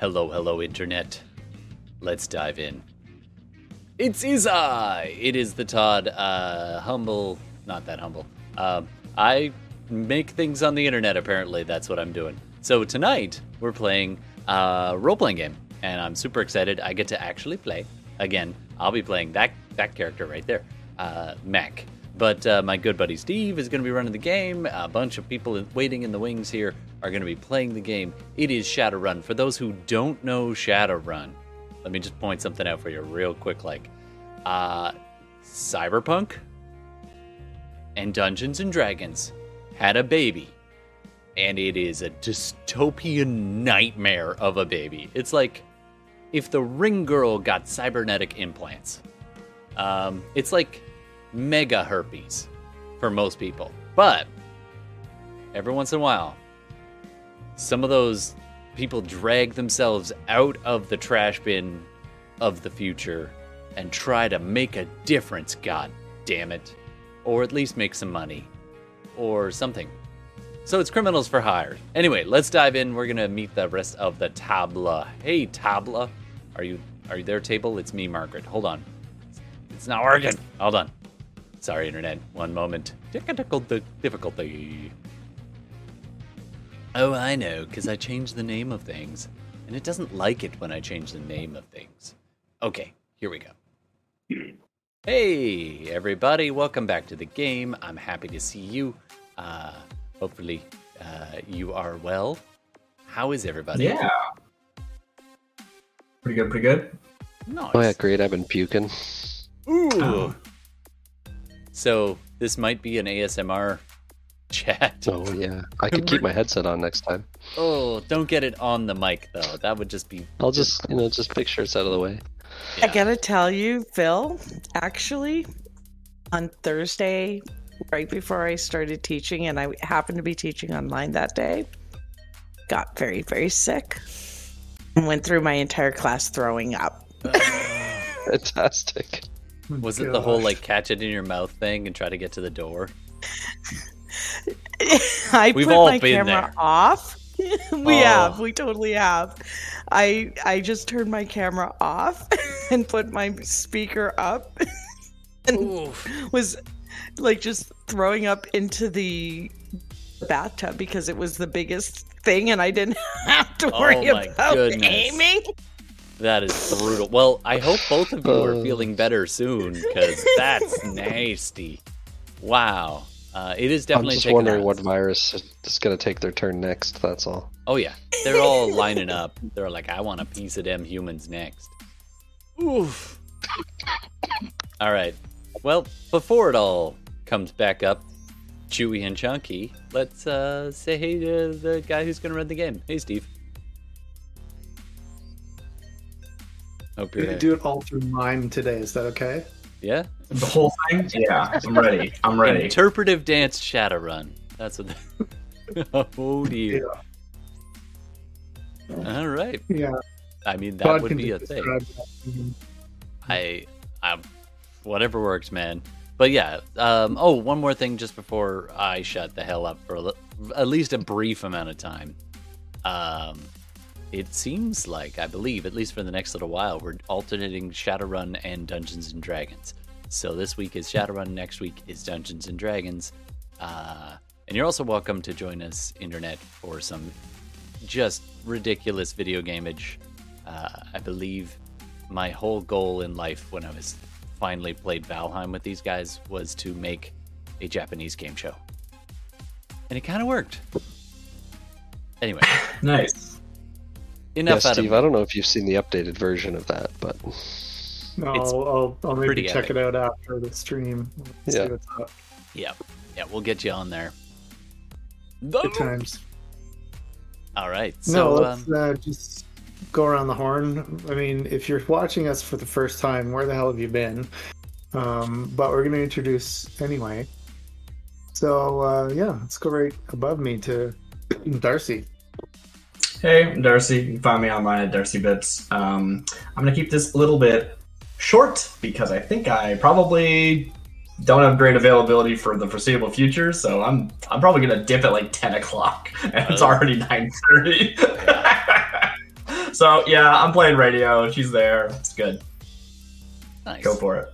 Hello, hello, Internet. Let's dive in. It's is I. It is the Todd. Uh, humble, not that humble. Um, I make things on the internet. Apparently, that's what I'm doing. So tonight we're playing a role-playing game, and I'm super excited. I get to actually play again. I'll be playing that that character right there, uh, Mac. But uh, my good buddy Steve is going to be running the game. A bunch of people waiting in the wings here are going to be playing the game. It is Shadowrun. For those who don't know Shadowrun, let me just point something out for you real quick. Like, uh, Cyberpunk and Dungeons and Dragons had a baby, and it is a dystopian nightmare of a baby. It's like if the Ring Girl got cybernetic implants. Um, it's like mega herpes for most people. But every once in a while, some of those people drag themselves out of the trash bin of the future and try to make a difference, god damn it. Or at least make some money. Or something. So it's criminals for hire. Anyway, let's dive in. We're gonna meet the rest of the tabla. Hey tabla. Are you are you there, table? It's me, Margaret. Hold on. It's not working. Hold on. Sorry, internet. One moment. Technical difficulty. Oh, I know, because I changed the name of things. And it doesn't like it when I change the name of things. Okay, here we go. Hey, everybody. Welcome back to the game. I'm happy to see you. Uh, hopefully, uh, you are well. How is everybody? Yeah. Pretty good, pretty good. Nice. Oh yeah, great. I've been puking. Ooh. Oh. So this might be an ASMR chat. Oh yeah, I could keep my headset on next time. Oh, don't get it on the mic though. That would just be. I'll just you know just make sure it's out of the way. I gotta tell you, Phil, actually, on Thursday, right before I started teaching, and I happened to be teaching online that day, got very, very sick and went through my entire class throwing up. Fantastic. Was it the whole like catch it in your mouth thing and try to get to the door? I We've put all my been camera there. off. we Oh. have, we totally have. I I just turned my camera off and put my speaker up and Oof. was like just throwing up into the bathtub because it was the biggest thing and I didn't have to Oh worry my about goodness. aiming. That is brutal. Well, I hope both of you are Uh. feeling better soon because that's nasty. Wow. Uh, it is I'm definitely just wondering a- what virus is going to take their turn next. That's all. Oh yeah, they're all lining up. They're like, I want a piece of them humans next. Oof. All right. Well, before it all comes back up, Chewy and Chunky, let's uh, say hey to the guy who's going to run the game. Hey, Steve. Hope We're you're gonna do it all through mime today. Is that okay? Yeah. The whole thing? Yeah, I'm ready. I'm ready. Interpretive dance Shadowrun. That's what. oh dear. All right. Yeah. I mean, that Todd would be a just thing. describe that. I, I, whatever works, man. But yeah. Um. Oh, one more thing, just before I shut the hell up for a at least a brief amount of time. Um, it seems like I believe, at least for the next little while, we're alternating Shadowrun and Dungeons and Dragons. So this week is Shadowrun, next week is Dungeons and Dragons. Uh, and you're also welcome to join us, internet, for some just ridiculous video gameage. Uh, I believe my whole goal in life when I was finally played Valheim with these guys was to make a Japanese game show. And it kind of worked. Anyway, Nice. Enough yeah, out Steve. of I don't know if you've seen the updated version of that, but No, It's I'll, I'll, I'll maybe check epic. it out after the stream. See Yeah. what's up. Yeah, yeah, we'll get you on there. Good times. All right, no, so let's um, uh, just go around the horn. I mean, if you're watching us for the first time, where the hell have you been? Um, but we're going to introduce anyway. So uh, yeah, let's go right above me to Darcy. Hey, I'm Darcy. You can find me online at Darcy Bits. Um, I'm gonna keep this a little bit short because I think I probably don't have great availability for the foreseeable future. So I'm I'm probably gonna dip at like 10 o'clock, and it's Oh. already 9:30. So yeah, I'm playing radio. She's there. It's good. Nice. Go for it.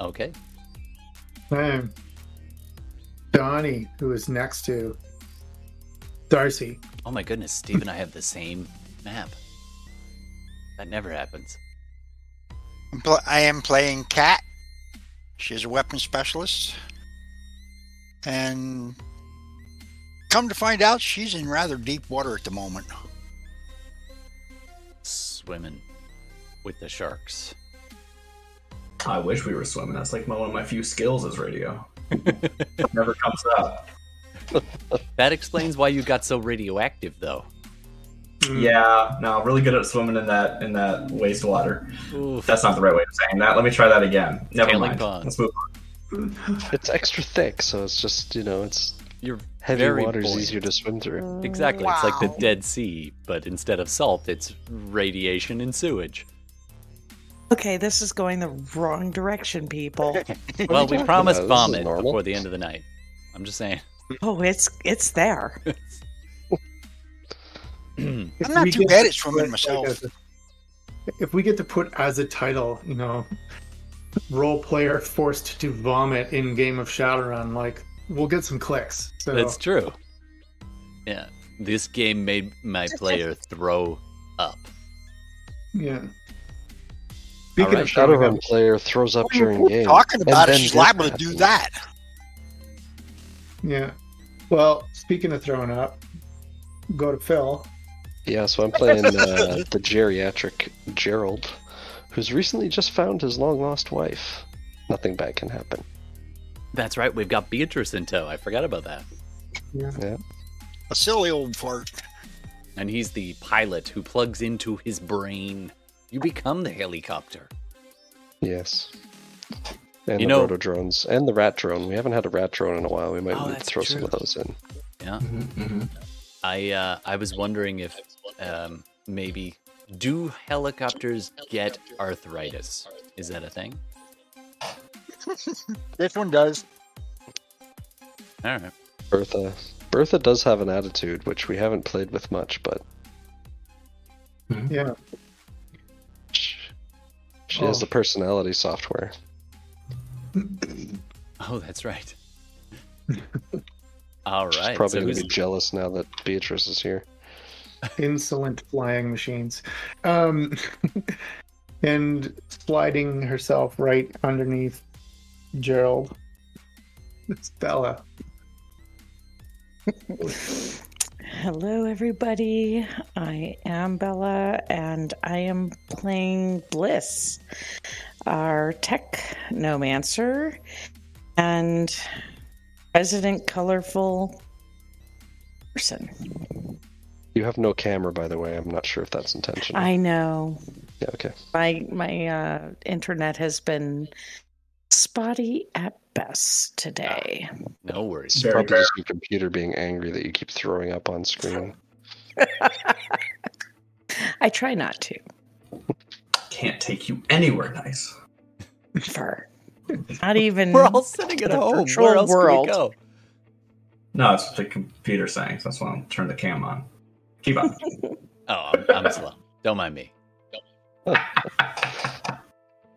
Okay. Man. Donnie, who is next to Darcy. Oh my goodness, Steve and I have the same map. That never happens. I'm pl- I am playing Cat. She's a weapon specialist. And come to find out, she's in rather deep water at the moment. Swimming with the sharks. I wish we were swimming. That's like my, one of my few skills is radio. Never comes up. That explains why you got so radioactive, though. Mm. Yeah, no, I'm really good at swimming in that in that wastewater. Oof. That's not the right way of saying that. Let me try that again. Never Tailing mind. pond. Let's move on. It's extra thick, so it's just you know, it's You're heavy very water's buoyant. easier to swim through. Exactly. It's like the Dead Sea, but instead of salt, it's radiation and sewage. Okay, this is going the wrong direction, people. well, we promised about? Vomit before the end of the night. I'm just saying. Oh, it's it's there. I'm If not we too get bad to at swimming put, myself. as a- if we get to put as a title, you know, role player forced to vomit in game of Shadowrun, like we'll get some clicks. So That's true. Yeah. This game made my player throw up. yeah. Speaking Alright, of throwing Shadowrun player throws up during game. talking and about it. She's liable to do that. Yeah. Well, speaking of throwing up, go to Phil. Yeah, so I'm playing uh, the geriatric Gerald, who's recently just found his long lost wife. Nothing bad can happen. That's right. We've got Beatrice in tow. I forgot about that. Yeah. A silly old fart. And he's the pilot who plugs into his brain. You become the helicopter. Yes. And You the know- rotodrones and the rat drone. We haven't had a rat drone in a while. We might Oh, need to that's throw some of those in. Yeah. Mhm, mhm. I uh, I was wondering if um, maybe do helicopters get arthritis? Is that a thing? This one does. All right. Bertha. Bertha does have an attitude, which we haven't played with much, but Yeah. she, she has Oh. the personality software. Oh, that's right. All She's right. probably so going to be jealous now that Beatrice is here. insolent flying machines. Um, and sliding herself right underneath Gerald. It's Bella. Hello, everybody. I am Bella, and I am playing Bliss, our tech nomancer, and resident Colorful person. You have no camera, by the way. I'm not sure if that's intentional. I know Yeah, okay. my my uh, internet has been spotty at best today. no worries. It's Very probably fair. just your computer being angry that you keep throwing up on screen. I try not to. Can't take you anywhere nice. For not even. We're all sitting at home. Where else world. can we go? No, it's the computer saying. So that's why I'm turn the cam on. Keep on. Oh, I'm, I'm slow. Don't mind me. All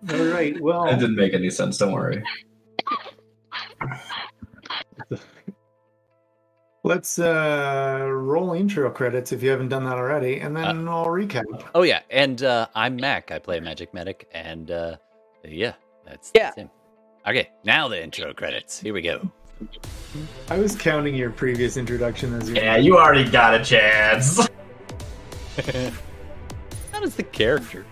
right. Well, It didn't make any sense. Don't worry. let's uh, roll intro credits if you haven't done that already, and then I'll recap. Oh yeah, and uh, I'm Mac. I play Magic Medic, and uh, yeah, that's, Yeah. that's him. Okay, now the intro credits. Here we go. I was counting your previous introduction as your. Yeah, you already got a chance. That is the character.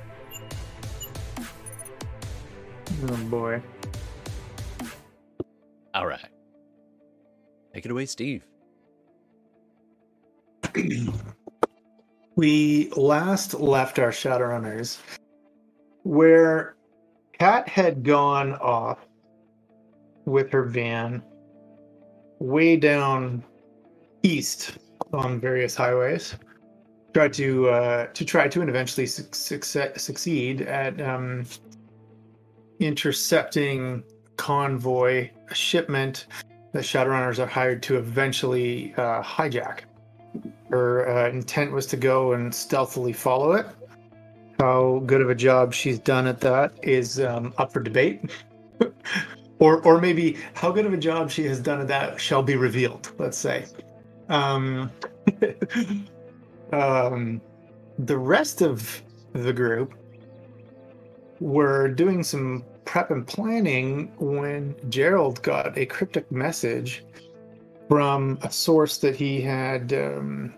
Oh boy. All right, take it away, Steve. We last left our Shadowrunners where Kat had gone off with her van way down east on various highways tried to uh, to try to and eventually succe- succeed at um, intercepting convoy a shipment that Shadowrunners are hired to eventually uh, hijack. Her uh, intent was to go and stealthily follow it. How good of a job she's done at that is um, up for debate. or, or maybe how good of a job she has done at that shall be revealed. Let's say. Um, um, the rest of the group were doing some prep and planning when Gerald got a cryptic message from a source that he had um,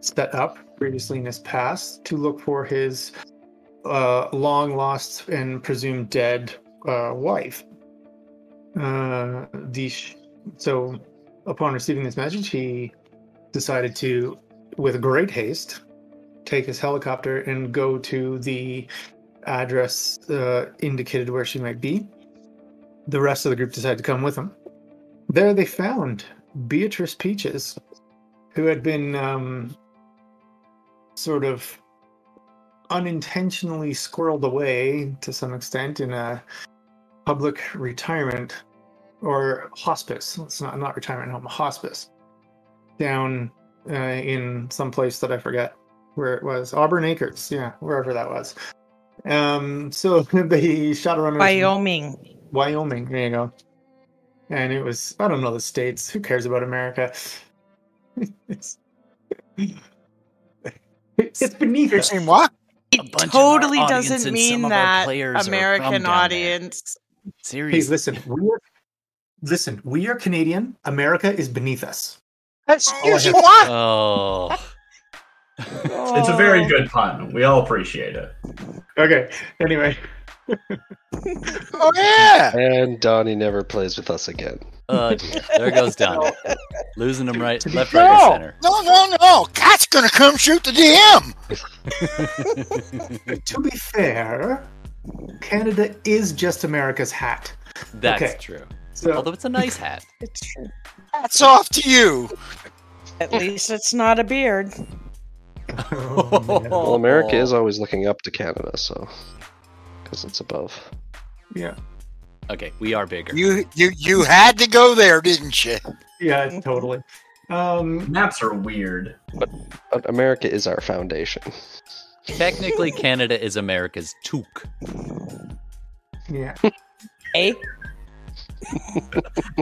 set up previously in his past to look for his uh, long lost and presumed dead uh, wife. Uh, the sh- so, upon receiving this message, he decided to, with great haste, take his helicopter and go to the address uh, indicated where she might be. The rest of the group decided to come with him. There they found Beatrice Peaches, who had been um, sort of unintentionally squirreled away to some extent in a public retirement or hospice. It's not not retirement home, a hospice down uh, in some place that I forget where it was. Auburn Acres, yeah, wherever that was. Um, so they shot around Wyoming. Wyoming. There you go. And it was I don't know the states. Who cares about America? it's it's beneath You're us. saying what? It bunch of our totally doesn't mean some of our that players are from American down there. audience. Hey, Seriously. listen, we are listen. We are Canadian. America is beneath us. Excuse I me, have- what? Oh. It's a very oh. good pun. We all appreciate it. Okay. Anyway, Oh yeah. And Donnie never plays with us again. Dear. There goes Donnie. Losing him right, left, No, right, and center. no, no, no. Cat's gonna come shoot the DM. to be fair, Canada is just America's hat. That's Okay. true. So Although it's a nice hat. It's true. Hats off to you. At least it's not a beard. Oh. Well, America is always looking up to Canada, so because it's above. yeah, Okay, we are bigger. You you you had to go there, didn't you? yeah, totally. Um, Maps are weird. But America is our foundation. Technically, Canada is America's toque. yeah. Eh?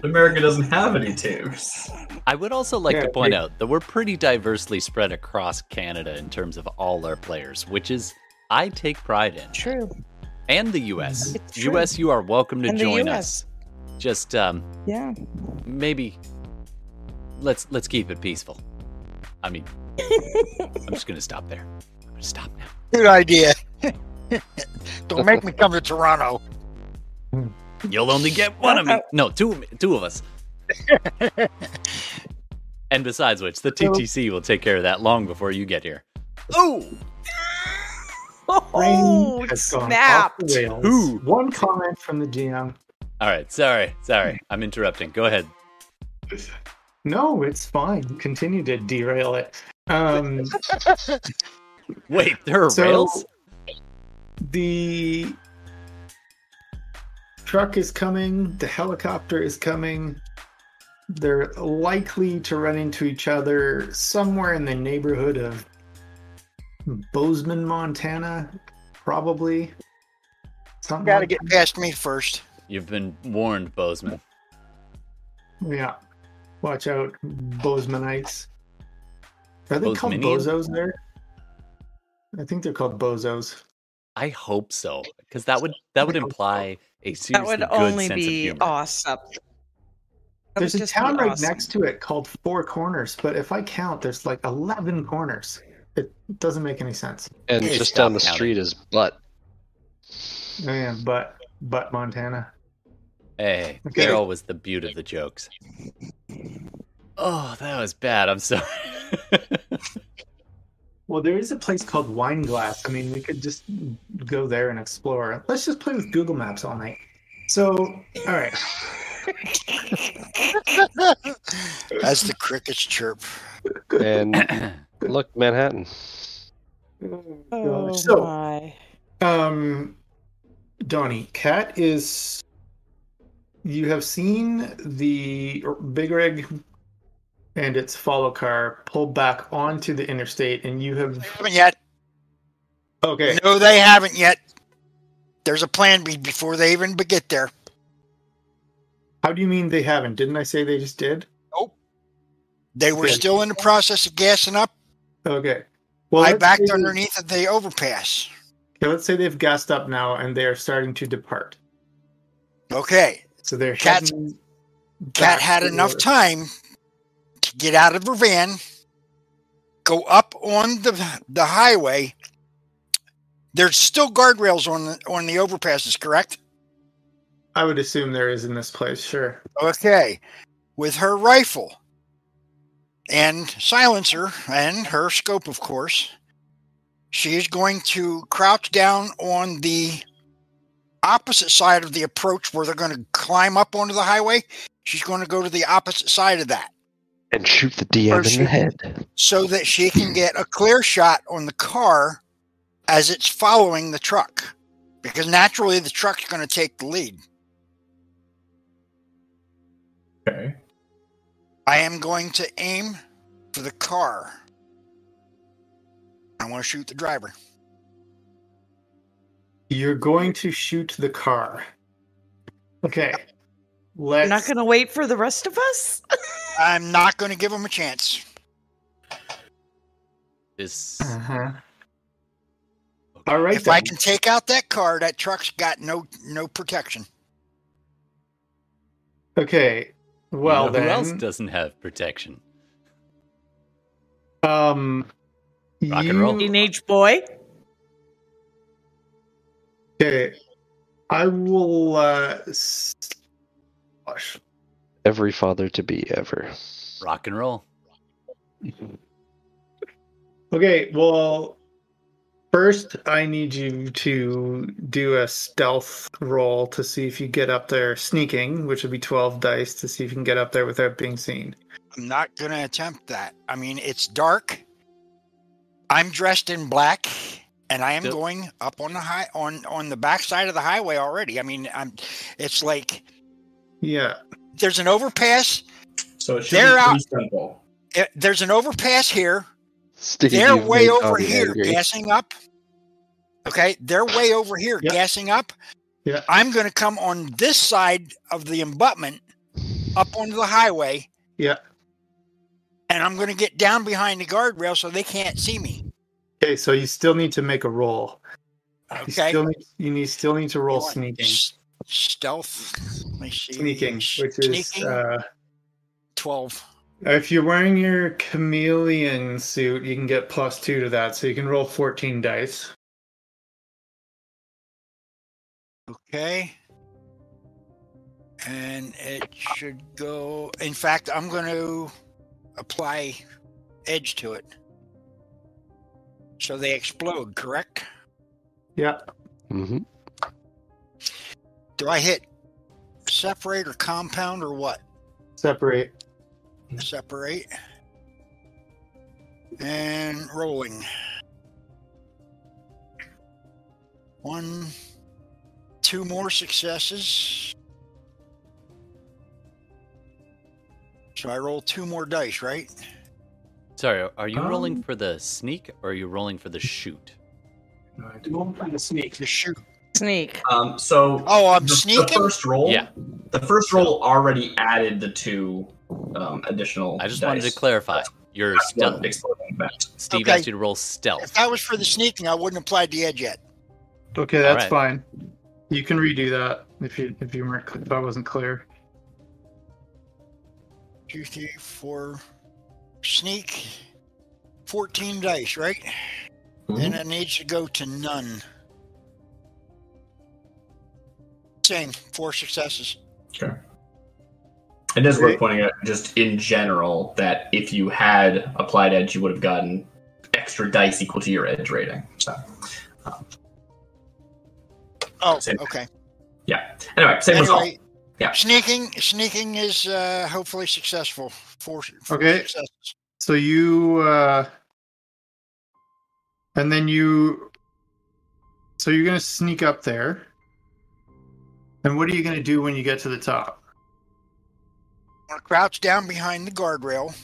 America doesn't have any tubes. I would also like Yeah, to point we- out that we're pretty diversely spread across Canada in terms of all our players, which is I take pride in. True. And the US. US, you are welcome to And join US. us. Just um Yeah. maybe let's let's keep it peaceful. I mean I'm just gonna stop there. I'm gonna stop now. Good idea. Don't make me come to Toronto. You'll only get one of me. No, two of me, two of us. and besides which, the TTC will take care of that long before you get here. Oh, Oh, Brain has gone off the rails. Who? One comment from the DM. all right. Sorry, sorry. I'm interrupting. Go ahead. No, it's fine. Continue to derail it. Um, Wait, there are So- rails. the truck is coming. The helicopter is coming. They're likely to run into each other somewhere in the neighborhood of Bozeman, Montana, probably. Something Gotta like get past me first. You've been warned, Bozeman. Yeah. Watch out, Bozemanites. Are they called bozos there? I think they're called bozos. I hope so, because that would that would imply a That would good only sense be of humor. awesome. That There's a town right awesome. next to it called Four Corners, but if I count, there's like 11 corners. It doesn't make any sense. And Hey, just down the counting. street is Butte. Oh, yeah, but but Montana. Hey, Okay. they're always the beaut of the jokes. Oh, that was bad. I'm sorry. Well, there is a place called Wine Glass. I mean, we could just go there and explore. Let's just play with Google Maps all night. So, all right. As the crickets chirp. And look, Manhattan. Oh So, my. Um, Donnie, Cat is. You have seen the Big Rig and its follow car pull back onto the interstate, and you have Haven't yet. okay. No, they haven't yet. There's a plan B before they even get there. How do you mean they haven't? Didn't I say they just did? Nope. They were Yeah. still in the process of gassing up. Okay. Well, I backed underneath the overpass. Okay, let's say they've gassed up now and they are starting to depart. Okay. So they're Cat's- Cat had enough time to get out of her van, go up on the the highway. There's still guardrails on the on the overpasses, correct? I would assume there is in this place. Sure. Okay. With her rifle and silencer and her scope, of course, she is going to crouch down on the opposite side of the approach where they're going to climb up onto the highway. She's going to go to the opposite side of that And shoot the DM in the head. so that she can get a clear shot on the car as it's following the truck. Because naturally, the truck's going to take the lead. Okay. I am going to aim for the car. I want to shoot the driver. You're going to shoot the car. Okay. You're not going to wait for the rest of us? I'm not going to give him a chance. This. Uh-huh. All right. if I can take out that car, that truck's got no no protection. Okay. Well you know then. who else doesn't have protection? Um. Rock and roll. you- Teenage boy? Okay. I will. Uh, gosh. Every father to be ever. Rock and roll. Okay, well, first I need you to do a stealth roll to see if you get up there sneaking, which would be 12 dice to see if you can get up there without being seen. I'm not going to attempt that. I mean, it's dark. I'm dressed in black, and I am Still- going up on the high on on the backside of the highway already. I mean, I'm. It's like Yeah. there's an overpass. So it should They're be out- pretty simple. eh, There's an overpass here. Steve, They're way over here angry. gassing up. Okay, they're way over here Yep. gassing up. Yeah. I'm going to come on this side of the abutment up onto the highway. Yeah. And I'm going to get down behind the guardrail so they can't see me. Okay, so you still need to make a roll. You Okay. still need, you need still need to roll What? sneaking. S- Stealth. Let me see. Sneaking, Sh- which is sneaking, uh, 12. If you're wearing your chameleon suit, you can get plus two to that, so you can roll 14 dice. Okay. And it should go. In fact, I'm going to apply edge to it. So they explode, correct? Yeah. Mm-hmm. Do I hit separate or compound or what? Separate. Separate. And rolling. One, two more successes. So I roll two more dice, right? Sorry, are you rolling Um, for the sneak or are you rolling for the shoot? I do want to sneak. To shoot. Sneak. Um, so Oh, I'm the, the first roll, Yeah. the first roll already added the two um, additional. I just dice. wanted to clarify. Your That's what stealth. Steve Okay. asked you to roll stealth. If that was for the sneaking, I wouldn't apply the edge yet. Okay, that's right. fine. You can redo that if you if you weren't if I wasn't clear. Two, three, four. Sneak. 14 dice, right? Mhm. And it needs to go to none. Same, four successes. Sure. It is worth pointing out, just in general, that if you had applied edge, you would have gotten extra dice equal to your edge rating. So, Oh, Same. okay. yeah. Anyway, same result. Anyway, Yeah. sneaking sneaking is uh, hopefully successful. Four, four Okay. successes. So you uh and then you so you're gonna sneak up there. And what are you gonna do when you get to the top? Gonna crouch down behind the guardrail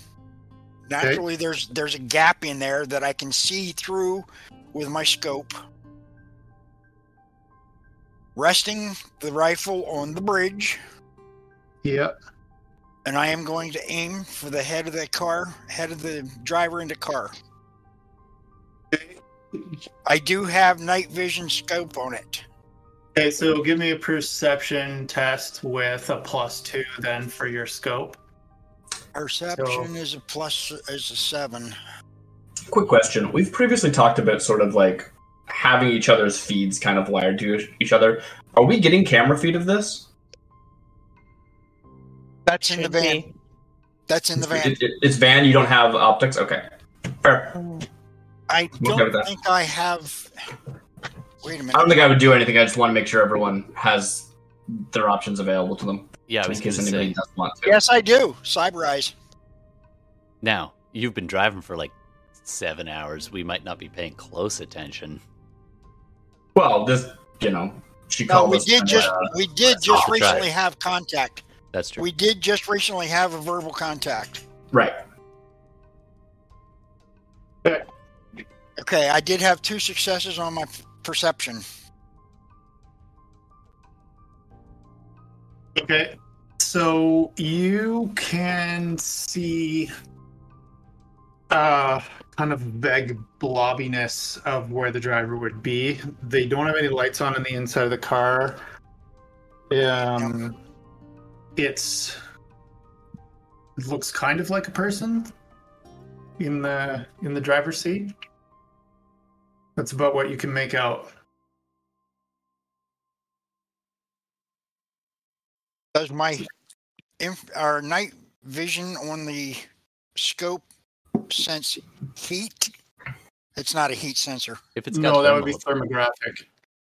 Naturally, there's there's a gap in there that I can see through with my scope. Resting the rifle on the bridge, Yep. and I am going to aim for the head of the car, head of the driver in the car. I do have night vision scope on it. Okay, so give me a perception test with a plus two then for your scope. Perception is a plus is a seven. Quick question. We've previously talked about sort of like having each other's feeds kind of wired to each other. Are we getting camera feed of this? That's in the van. That's in the van. It- it- it's van. You don't have optics. Okay, fair. I don't think I have. Wait a minute. I don't think I would do anything. I just want to make sure everyone has their options available to them Yeah, I in was going case to anybody say. does want to. Yes, I do. cybereyes. Now, you've been driving for like seven hours. We might not be paying close attention. Well, this, you know, she No, called we us did and, just uh, we did just off the drive. recently have contact. That's true. We did just recently have a verbal contact. right. Okay, I did have two successes on my p- perception. Okay. So you can see uh kind of vague blobbiness of where the driver would be. They don't have any lights on in the inside of the car. Um it's it looks kind of like a person in the in the driver's seat. That's about what you can make out. Does my inf- our night vision on the scope sense heat? It's not a heat sensor. if it's No, that would be thermographic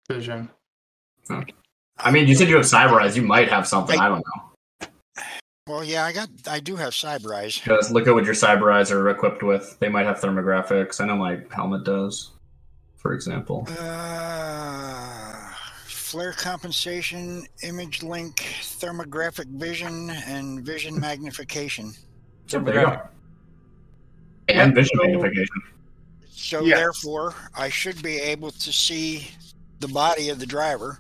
vision. I mean, you said you have cybereyes. You might have something. I don't know. Well, yeah, I got I do have cybereyes. Because look at what your cybereyes are equipped with. They might have thermographics. I know my helmet does, for example. Uh, flare compensation, image link, thermographic vision, and vision magnification. So there you go. And vision magnification. So Yes. therefore, I should be able to see the body of the driver.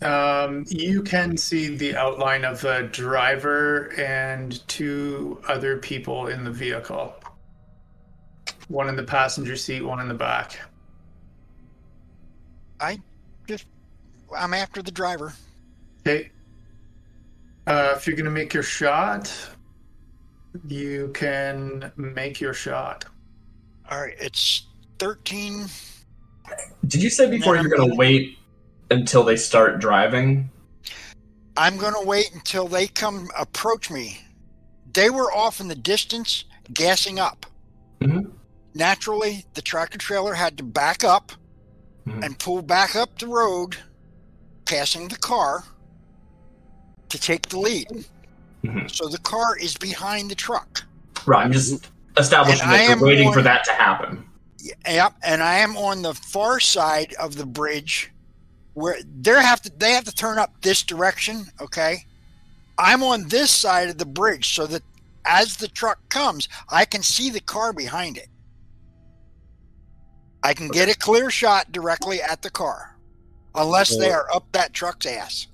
Um, you can see the outline of the driver and two other people in the vehicle. One in the passenger seat, one in the back. I just, I'm after the driver. Okay. Uh, if you're gonna make your shot, you can make your shot. All right, it's 13. Did you say before you're going to wait until they start driving? I'm going to wait until they come approach me. They were off in the distance, gassing up. Mhm. Naturally, the tractor trailer had to back up Mhm. and pull back up the road, passing the car to take the lead. Mhm. So the car is behind the truck. Right. I'm just establishing And I that you're am waiting for that to happen. Yep, and I am on the far side of the bridge where they have to they have to turn up this direction, okay? I'm on this side of the bridge so that as the truck comes, I can see the car behind it. I can get a clear shot directly at the car. Unless they are up that truck's ass.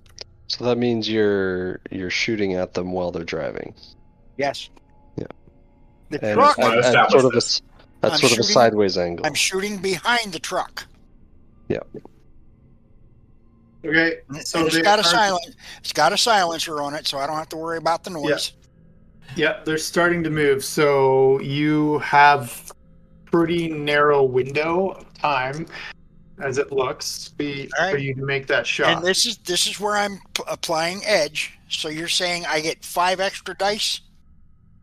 So that means you're you're shooting at them while they're driving. Yes. Yeah. The And truck at, at sort of a, this. at I'm sort of a sideways angle. I'm shooting behind the truck. Yeah. Okay. And So it's they got a silent it's got a silencer on it, so I don't have to worry about the noise. Yeah. Yeah, they're starting to move. So you have pretty narrow window of time, as it looks, be, All right. for you to make that shot. And this is this is where I'm p- applying edge. So you're saying I get five extra dice?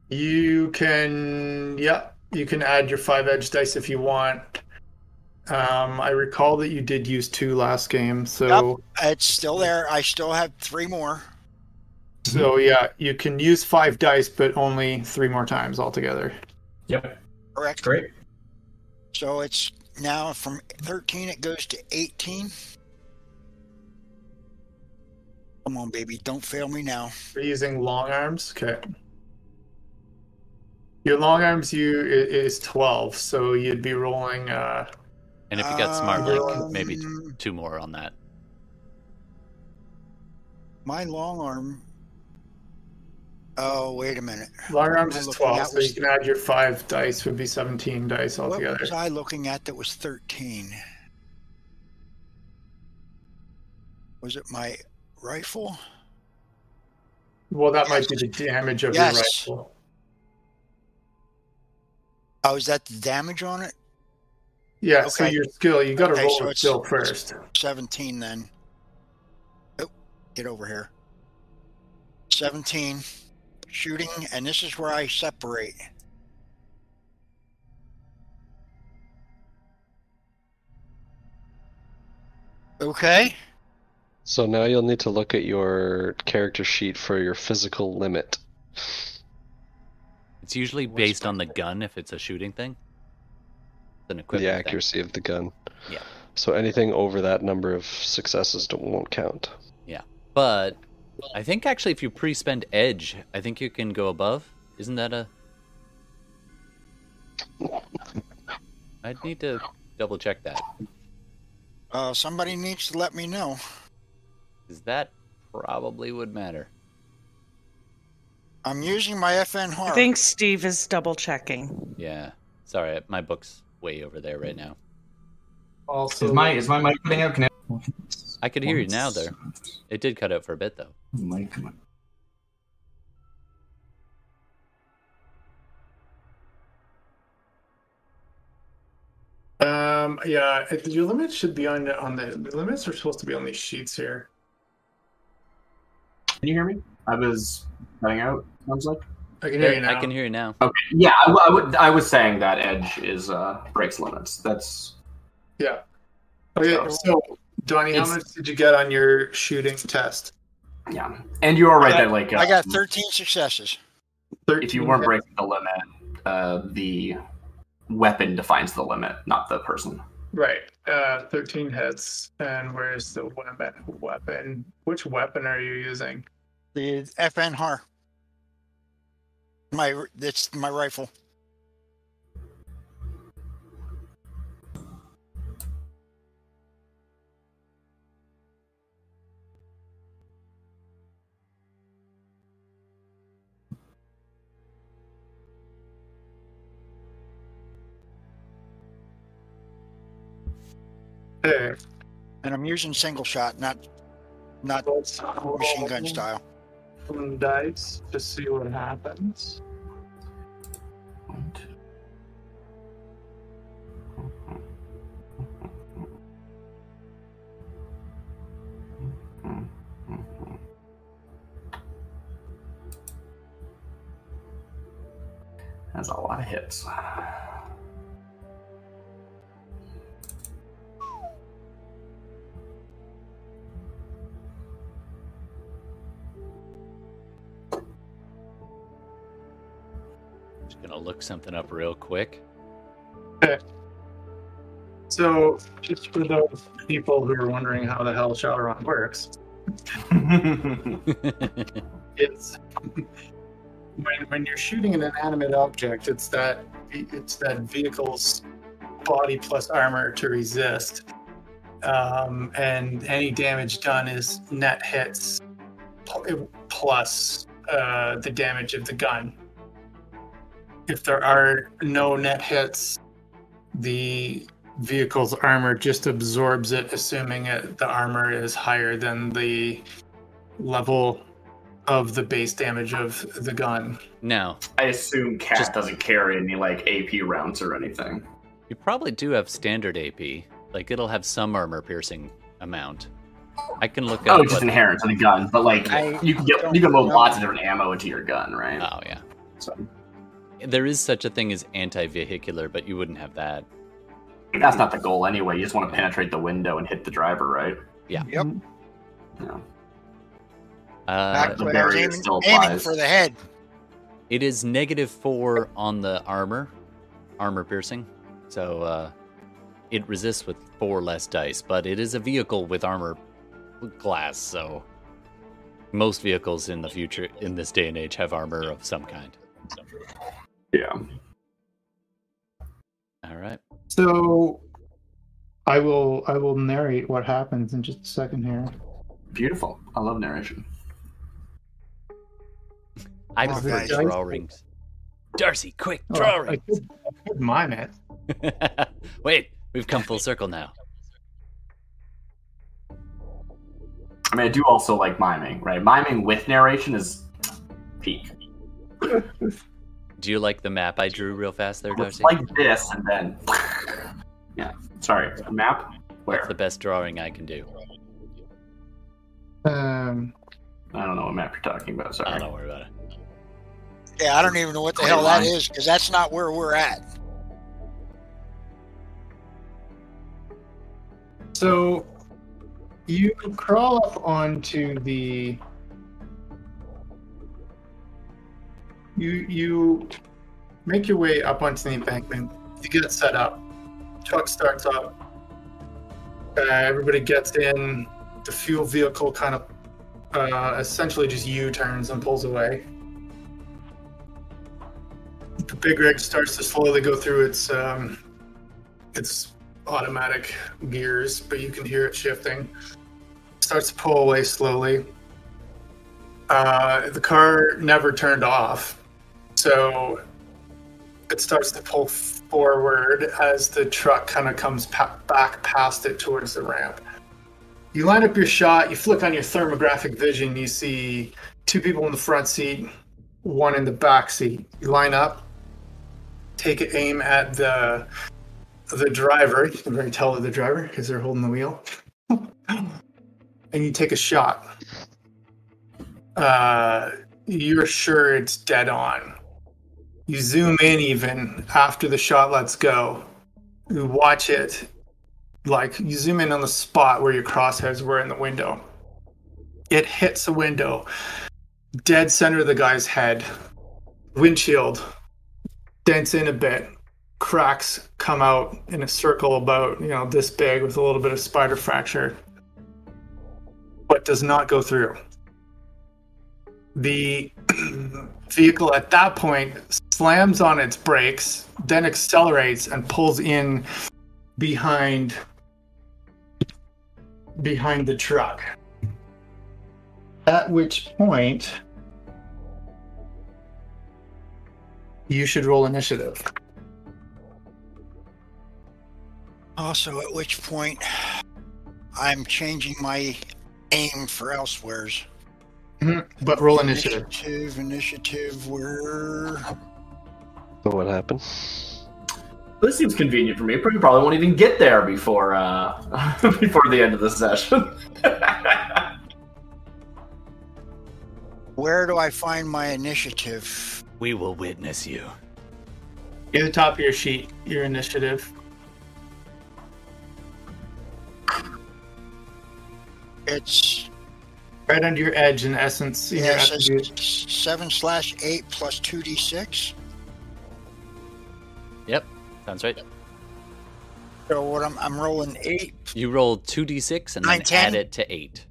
You can, yeah, you can add your five edge dice if you want. Um, I recall that you did use two last game, so It's still there. I still have three more. so yeah, you can use five dice, but only three more times altogether. Yep. Correct. Great. So it's now from 13 it goes to 18. Come on, baby, don't fail me now. We're using long arms. Okay. Your long arms you is twelve, so you'd be rolling. Uh, And if you got smart link, Um, maybe two more on that. My long arm. Oh, wait a minute. long arms is twelve, so was- you can add your five dice. Would be seventeen dice altogether. What was I looking at that was 13? Was it my rifle? Well, that might be the damage of Yes. your rifle. Oh, is that the damage on it? Yeah. So your skill, you got to Okay, roll so your skill first. 17 then. Oh, get over here. 17 shooting, and this is where I separate. Okay. So now you'll need to look at your character sheet for your physical limit. It's usually What's based on the gun if it's a shooting thing. It's an The equipment thing. accuracy of the gun. Yeah. So anything over that number of successes don't, won't count. Yeah. But I think actually, if you pre-spend edge, I think you can go above. Isn't that a? I'd need to double check that. Uh, somebody needs to let me know. Because that probably would matter. I'm using my FN I HAR. think Steve is double checking. Yeah. Sorry, my book's way over there right now. Also, Is my is my mic putting out? Can I... I could hear you now, there. It did cut out for a bit though. Mic. Um, yeah, it- your limits should be on the, on the, the limits are supposed to be on these sheets here. Can you hear me? I was cutting out. Sounds like. I can hear you now. I can hear you now. Okay. Yeah, I, w- I would. I was saying that edge is uh breaks limits. That's Yeah. Okay, So- so Donnie, how much did you get on your shooting test? yeah. And you are right that like uh, I got 13 successes. if you weren't breaking the limit, uh, the weapon defines the limit, not the person. Right. Uh, 13 hits. And where's the weapon? Weapon. Which weapon are you using? The FN HAR. My it's my rifle. Okay. And I'm using single shot, not not Let's machine gun roll style. Some dice to see what happens. That's a lot of hits. Gonna look something up real quick. Okay. So, just for those people who are wondering how the hell Shadowrun works, it's when, when you're shooting an inanimate object, it's that it's that vehicle's body plus armor to resist, um, and any damage done is net hits plus uh, the damage of the gun. If there are no net hits, the vehicle's armor just absorbs it, assuming it, the armor is higher than the level of the base damage of the gun. No. I assume Cat Just- doesn't carry any like AP rounds or anything. you probably do have standard AP. Like it'll have some armor piercing amount. I can look Oh, up. it's just what- inherent to the gun, but like I you can get you can load lots of different ammo into your gun, right? oh yeah. So There is such a thing as anti-vehicular, but you wouldn't have that. that's not the goal anyway. You just want to penetrate the window and hit the driver, right? Yep. Yeah. Uh, Back the when I was barrier aiming, still aiming applies. for the head. It is negative four on the armor, armor piercing. So uh, it resists with four less dice, but it is a vehicle with armor glass. So most vehicles in the future, in this day and age, have armor of some kind. So, Yeah. All right. So I will I will narrate what happens in just a second here. Beautiful. I love narration. I Oh, prefer guys. drawings. Darcy, quick, Oh, I drawings. could, I could mime it. Wait, we've come full circle now. I mean, I do also like miming, right? Miming with narration is peak. Do you like the map I drew real fast there, It's Darcy? like this, and then. Yeah. Sorry. A map? That's Where? the best drawing I can do. Um, I don't know what map you're talking about. Sorry. don't worry about it. Yeah, I don't even know what the hell that is because that's not where we're at. so you crawl up onto the. You you make your way up onto the embankment. You get set up. Truck starts up. Uh, everybody gets in. The fuel vehicle kind of uh, essentially just U turns and pulls away. The big rig starts to slowly go through its um, its automatic gears, but you can hear it shifting. Starts to pull away slowly. Uh, the car never turned off, so it starts to pull forward as the truck kind of comes pa- back past it towards the ramp. You line up your shot, you flick on your thermographic vision, you see two people in the front seat, one in the back seat. You line up, take aim at the the driver. You can very tell the driver because they're holding the wheel. and you take a shot. Uh, you're sure it's dead on. You zoom in even after the shot lets go. You watch it. Like you zoom in on the spot where your crosshairs were in the window. It hits the window, dead center of the guy's head. Windshield dents in a bit, cracks come out in a circle about you know this big with a little bit of spider fracture but does not go through the vehicle at that point slams on its brakes then accelerates and pulls in behind behind the truck. At which point you should roll initiative. Also, at which point I'm changing my aim for elsewheres. Mm-hmm. but roll initiative. Initiative, initiative, where what happened? This seems convenient for me. We probably won't even get there before uh, before the end of the session. where do I find my initiative? We will witness you. At the top of your sheet, your initiative. It's Right under your edge, in essence. in your yeah, attribute. seven slash eight plus two d six. Yep, sounds right. So what I'm I'm rolling eight. You roll 2d6 and then Nine, ten? add it to 8.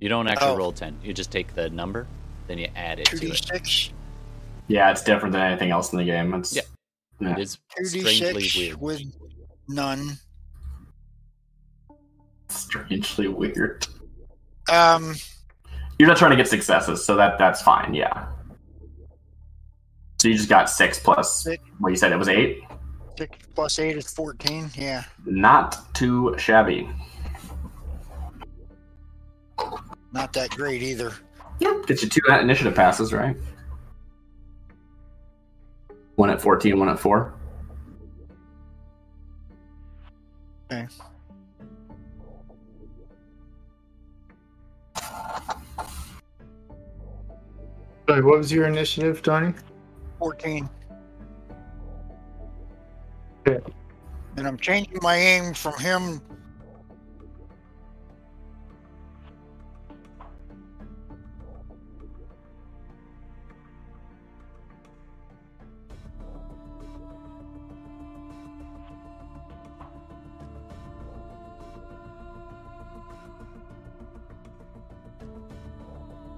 You don't actually Oh. roll 10. You just take the number, then you add it Two to d it. six. yeah, it's different than anything else in the game. It's Yeah. yeah. It is Two d strangely six weird. with none. strangely weird. Um, You're not trying to get successes, so that that's fine. Yeah. So you just got six plus. Six. What you said it was eight. six plus eight is fourteen. Yeah. Not too shabby. Not that great either. Yeah, get you two initiative passes, right? One at fourteen, one at four. Okay. Sorry, what was your initiative, Donnie? 14. Okay. And I'm changing my aim from him.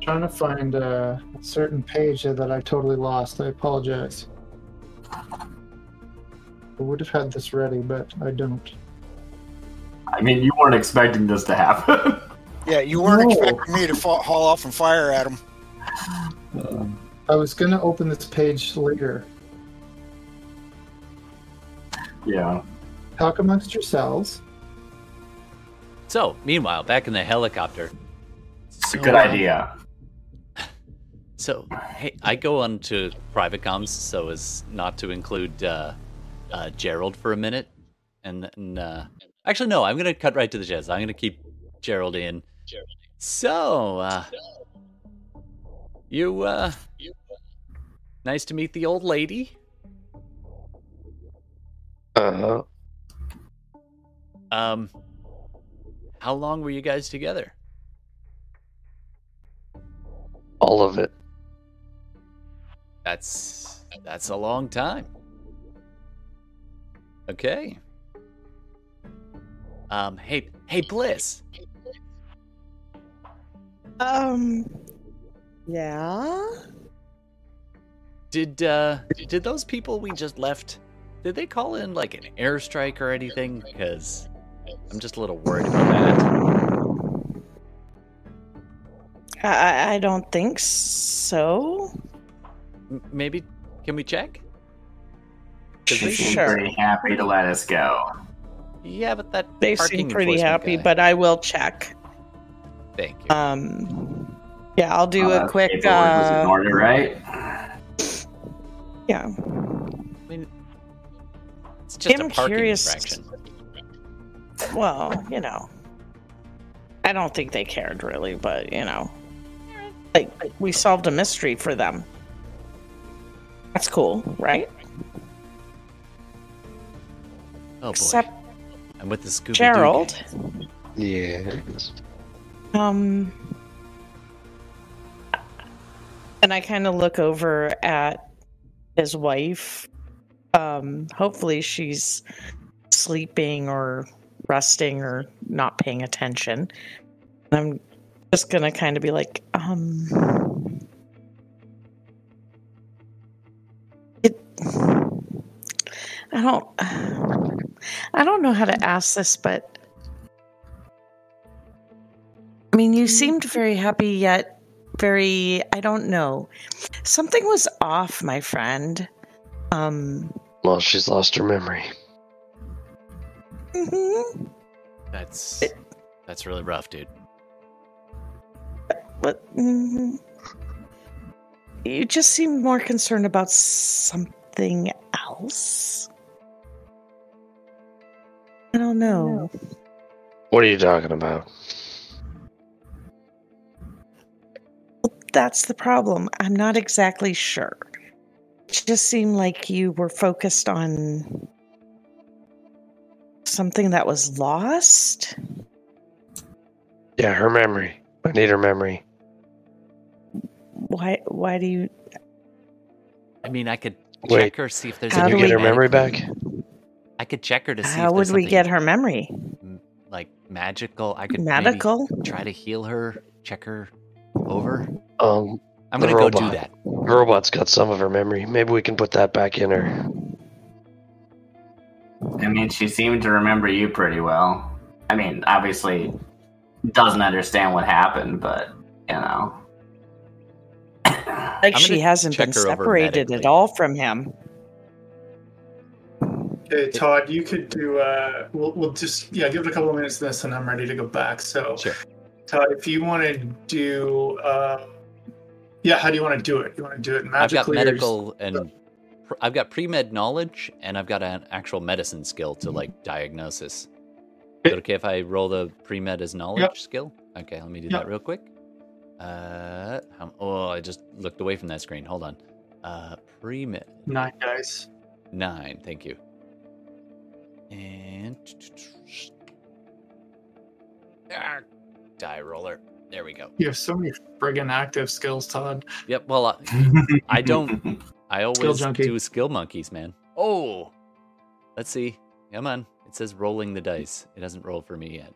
Trying to find a certain page that I totally lost. I apologize. I would have had this ready, but I don't. I mean, you weren't expecting this to happen. Yeah, you weren't No. expecting me to fa- haul off and fire at him. I was gonna open this page later. yeah. Talk amongst yourselves. So, meanwhile, back in the helicopter. It's a Good uh, idea. So, hey, I go on to private comms so as not to include uh, uh, Gerald for a minute. And then, uh, actually, no, I'm going to cut right to the chase. I'm going to keep Gerald in. So, uh, you, uh, nice to meet the old lady. Uh, huh. Um, how long were you guys together? all of it. That's that's a long time. Okay. Um, hey, hey, Bliss. Um, yeah. Did uh, did those people we just left? Did they call in like an airstrike or anything? Because I'm just a little worried about that. I- I, I don't think so. M- maybe can we check? 'Cause She they- seemed Sure. pretty happy to let us go. Yeah, but that They seem pretty happy, guy- but I will check. thank you. Um, yeah, I'll do Uh, a quick. paperwork Uh, order, right? yeah, I mean, it's just I'm a parking curious- infraction. well, you know, I don't think they cared really, but you know, like we solved a mystery for them. That's cool, right? Oh boy, Except I'm with the Scooby Gerald. Yeah. Um, and I kind of look over at his wife. Um, hopefully she's sleeping or resting or not paying attention. And I'm just gonna kind of be like, um, I don't. I don't know how to ask this, but I mean, you seemed very happy, yet very, I don't know. Something was off, my friend. Um, Well, she's lost her memory. mhm. That's that's really rough, dude. but mhm. you just seem more concerned about something else. I don't know. What are you talking about? That's the problem. I'm not exactly sure. It just seemed like you were focused on something that was lost. Yeah, her memory. I need her memory. Why? Why do you? I mean, I could Wait. check her, see if there's How Can any you do get her memory back? I could check her to see. How if would we get her memory? like magical. I could maybe Medical? try to heal her, check her over. Um, I'm gonna go do that. the robot's got some of her memory. Maybe we can put that back in her. I mean, she seemed to remember you pretty well. I mean, obviously doesn't understand what happened, but you know. Like I'm she hasn't been separated at all from him. Okay, Todd, you could do. Uh, we'll we'll just yeah, give it a couple of minutes to this, and I'm ready to go back. So, Sure. Todd, if you want to do, uh, yeah, how do you want to do it? You want to do it I've got magically? or- medical and pr- I've got pre med knowledge and I've got an actual medicine skill to like diagnosis. Is it okay if I roll the pre med as knowledge Yep. skill? Okay, let me do Yep. that real quick. Uh, how, oh, I just looked away from that screen. Hold on. Uh, pre nine dice. nine. Thank you. And Ah, die roller. There we go. You have so many friggin' active skills, Todd. Yep. Well, I, I don't. I always junkie. do skill monkeys, man. Oh, let's see. Come on. It says rolling the dice. It hasn't rolled for me yet.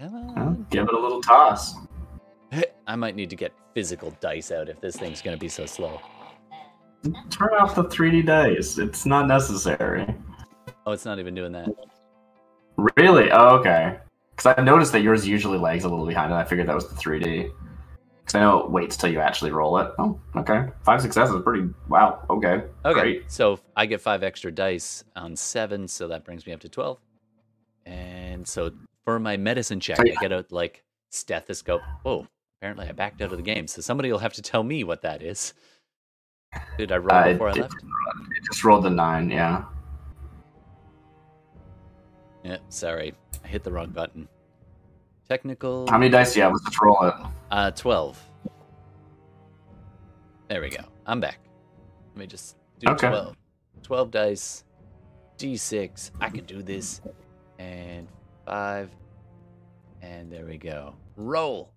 Come on. Give it a little toss. I might need to get physical dice out if this thing's gonna be so slow. turn off the 3D dice. It's not necessary. Oh, it's not even doing that. Really? Oh, okay. Because I noticed that yours usually lags a little behind, and I figured that was the 3D. Because I know it waits till you actually roll it. Oh, okay. Five successes, pretty. Wow. Okay. Okay, Great. so I get five extra dice on seven, so that brings me up to twelve. And so for my medicine check, I get a like stethoscope. Whoa! Apparently, I backed out of the game, so somebody will have to tell me what that is. Did I roll Uh, before I left? It just rolled the nine. Yeah. Yeah, sorry, I hit the wrong button. Technical. How many dice do you have? Let's just roll it. Uh, 12. There we go. I'm back. Let me just do Okay. 12. 12 dice. D6. I can do this. And 5. And there we go. Roll.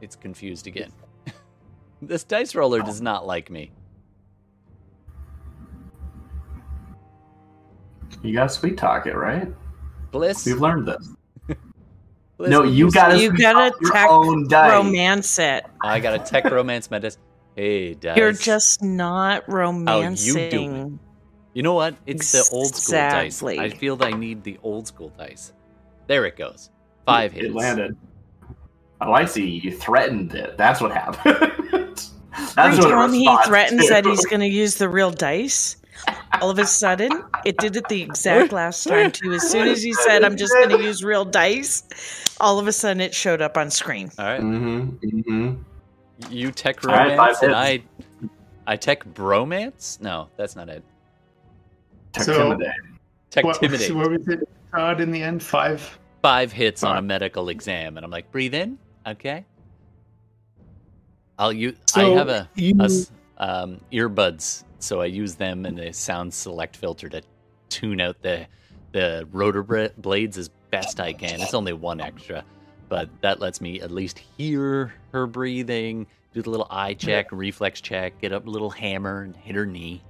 It's confused again. this dice roller does not like me. You gotta sweet talk it, right? Bliss. We've learned this. Bliss, no, you gotta. You sweet gotta talk your tech own dice. romance it. I got a tech romance medicine. Hey, dice. You're just not oh, you do it. romancing. You know what? It's the old school dice. I feel I need the old school dice. There it goes. Five hits. It landed. Oh, I see. You threatened it. That's what happened. That's Every what it time he responds threatens to. that he's going to use the real dice, all of a sudden, it did it the exact last time too. As soon as he said, "I'm just going to use real dice," all of a sudden it showed up on screen. All right. Mm-hmm. Mm-hmm. You tech All right, romance five and I I tech bromance? No, that's not it. So- Intimidate. Tech What, so what was it? Todd in the end, five. Five hits on a medical exam and I'm like, breathe in. Okay. I'll use So I have a, you, a s- um, earbuds, so I use them and the sound select filter to tune out the the rotor bra- blades as best I can. It's only one extra, but that lets me at least hear her breathing, do the little eye check, reflex check, get up a little hammer and hit her knee.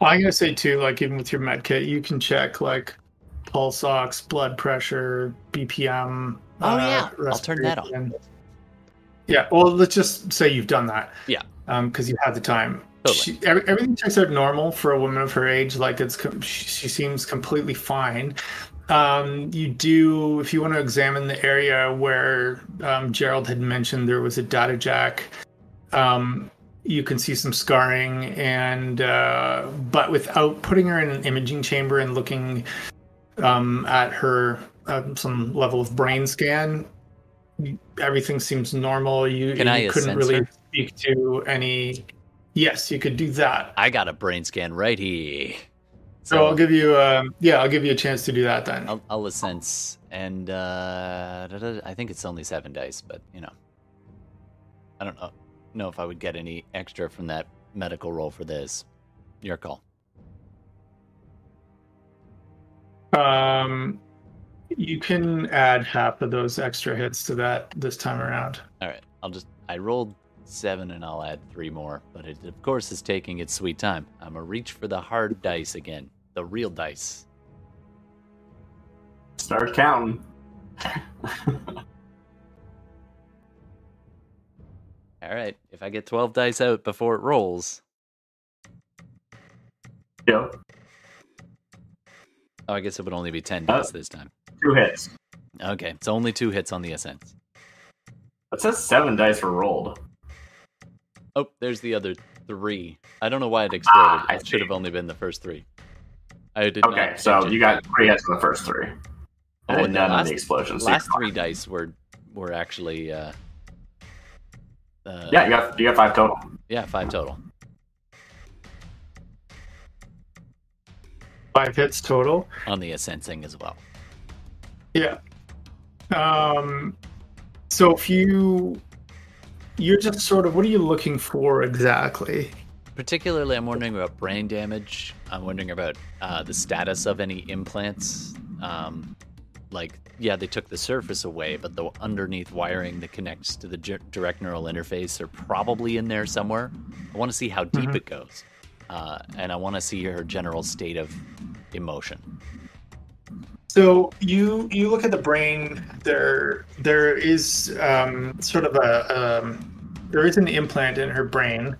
I'm gonna say too, like even with your med kit, you can check like pulse ox, blood pressure, BPM. Oh, yeah. I'll turn that on. Yeah, well, let's just say you've done that. Yeah. because you had the time. Totally. She, every, everything checks out normal for a woman of her age. Like it's, com- she, she seems completely fine. Um, you do, if you want to examine the area where um, Gerald had mentioned there was a data jack. Um, you can see some scarring, and uh, but without putting her in an imaging chamber and looking um, at her uh, some level of brain scan, everything seems normal. You, you couldn't really her? speak to any. Yes, you could do that. I got a brain scan right here. So I'll give you, um, yeah, I'll give you a chance to do that then. I'll, I'll sense, and uh, I think it's only seven dice, but you know, I don't know, know if I would get any extra from that medical roll for this. Your call. Um, you can add half of those extra hits to that this time around. All right, I'll just I rolled seven, and I'll add three more, but it of course is taking its sweet time. I'm gonna reach for the hard dice again, the real dice. Start counting. All right, if I get twelve dice out before it rolls, Yep. oh, I guess it would only be ten Uh, dice this time. Two hits. Okay, it's only two hits on the essence. It says seven dice were rolled. Oh, there's the other three. I don't know why it exploded. Ah, it should have only been the first three. I did Okay, so you got three hits on the first three. Oh, And then and the none on last- the explosions. last three dice were were actually uh, uh Yeah, you got you got five total. yeah five total. Five hits total. on the sensing as well. Yeah. Um, so if you, you're just sort of, what are you looking for exactly? Particularly, I'm wondering about brain damage. I'm wondering about uh, the status of any implants. Um, like, yeah, they took the surface away, but the underneath wiring that connects to the gi- direct neural interface are probably in there somewhere. I want to see how deep Mhm. it goes, uh, and I want to see her general state of emotion. So you you look at the brain. There there is um, sort of a um, there is an implant in her brain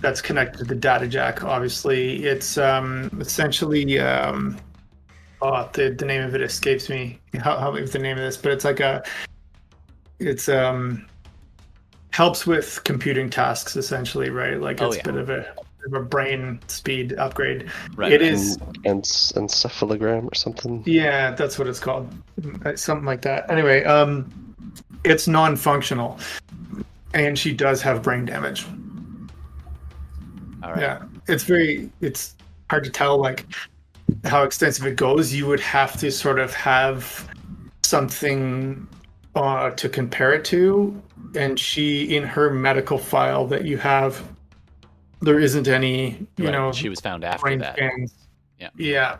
that's connected to the data jack. Obviously, it's um, essentially um, oh the the name of it escapes me. How help me with the name of this? But it's like a it's um helps with computing tasks essentially, right? Like Oh, it's yeah. a bit of a, of a brain speed upgrade. Right. It right. En- encephalogram or something. yeah, that's what it's called. Uh, Something like that. Anyway, um it's non-functional. And she does have brain damage. All right. Yeah. It's very it's hard to tell like how extensive it goes. You would have to sort of have something uh, to compare it to. And she in her medical file that you have there isn't any, you Right, know, she was found after that. scans. Yeah. Yeah.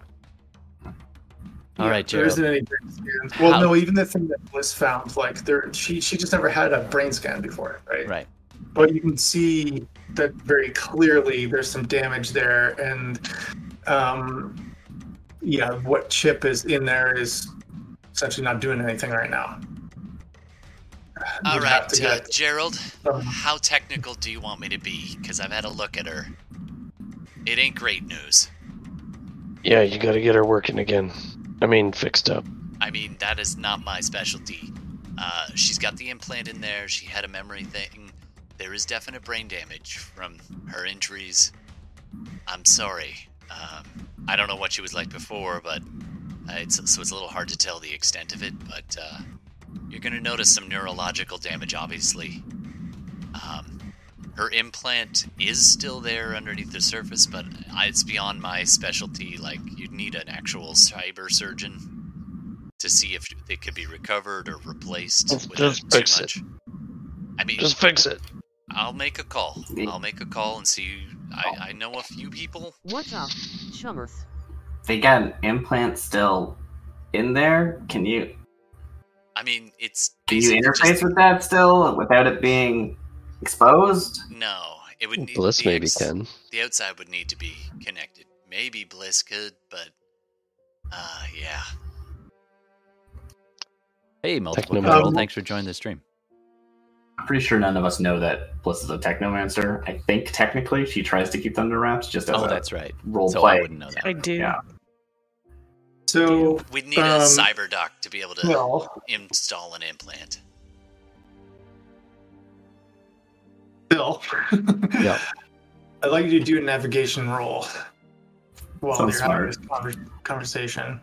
All right, there Gerald. isn't any brain scans. Well, How- no, even the thing that Bliss found, like there, she she just never had a brain scan before, right? Right. But you can see that very clearly. There's some damage there, and um, yeah, what chip is in there is essentially not doing anything right now. All You'd right, uh, get Gerald, some- how technical do you want me to be? Because I've had a look at her. It ain't great news. Yeah, you gotta get her working again. I mean, fixed up. I mean, that is not my specialty. Uh, she's got the implant in there. She had a memory thing. There is definite brain damage from her injuries. I'm sorry. Um, I don't know what she was like before, but uh, it's so it's a little hard to tell the extent of it. But uh, you're gonna notice some neurological damage, obviously. Um, her implant is still there underneath the surface, but it's beyond my specialty. Like, you'd need an actual cyber surgeon to see if it could be recovered or replaced Just- without just too fix it. I mean, Just fix it. I'll make a call. I'll make a call and see. I, I know a few people. What's up, chummers? They got an implant still in there. Can you I mean, it's. do you interface just- with that still without it being exposed? No, it would need. Bliss the maybe ex- can. The outside would need to be connected. Maybe Bliss could, but. Uh, yeah. Hey, multiple Technomancer. control. Um, Thanks for joining the stream. I'm pretty sure none of us know that Bliss is a technomancer. I think technically she tries to keep them under wraps just as Oh, a that's right. role So play. I wouldn't know that. I do. Yeah. So, We'd need Um, a cyber doc to be able to well, install an implant. Bill. Yeah. I'd like you to do a navigation roll while Sounds you're having smart. this conversation.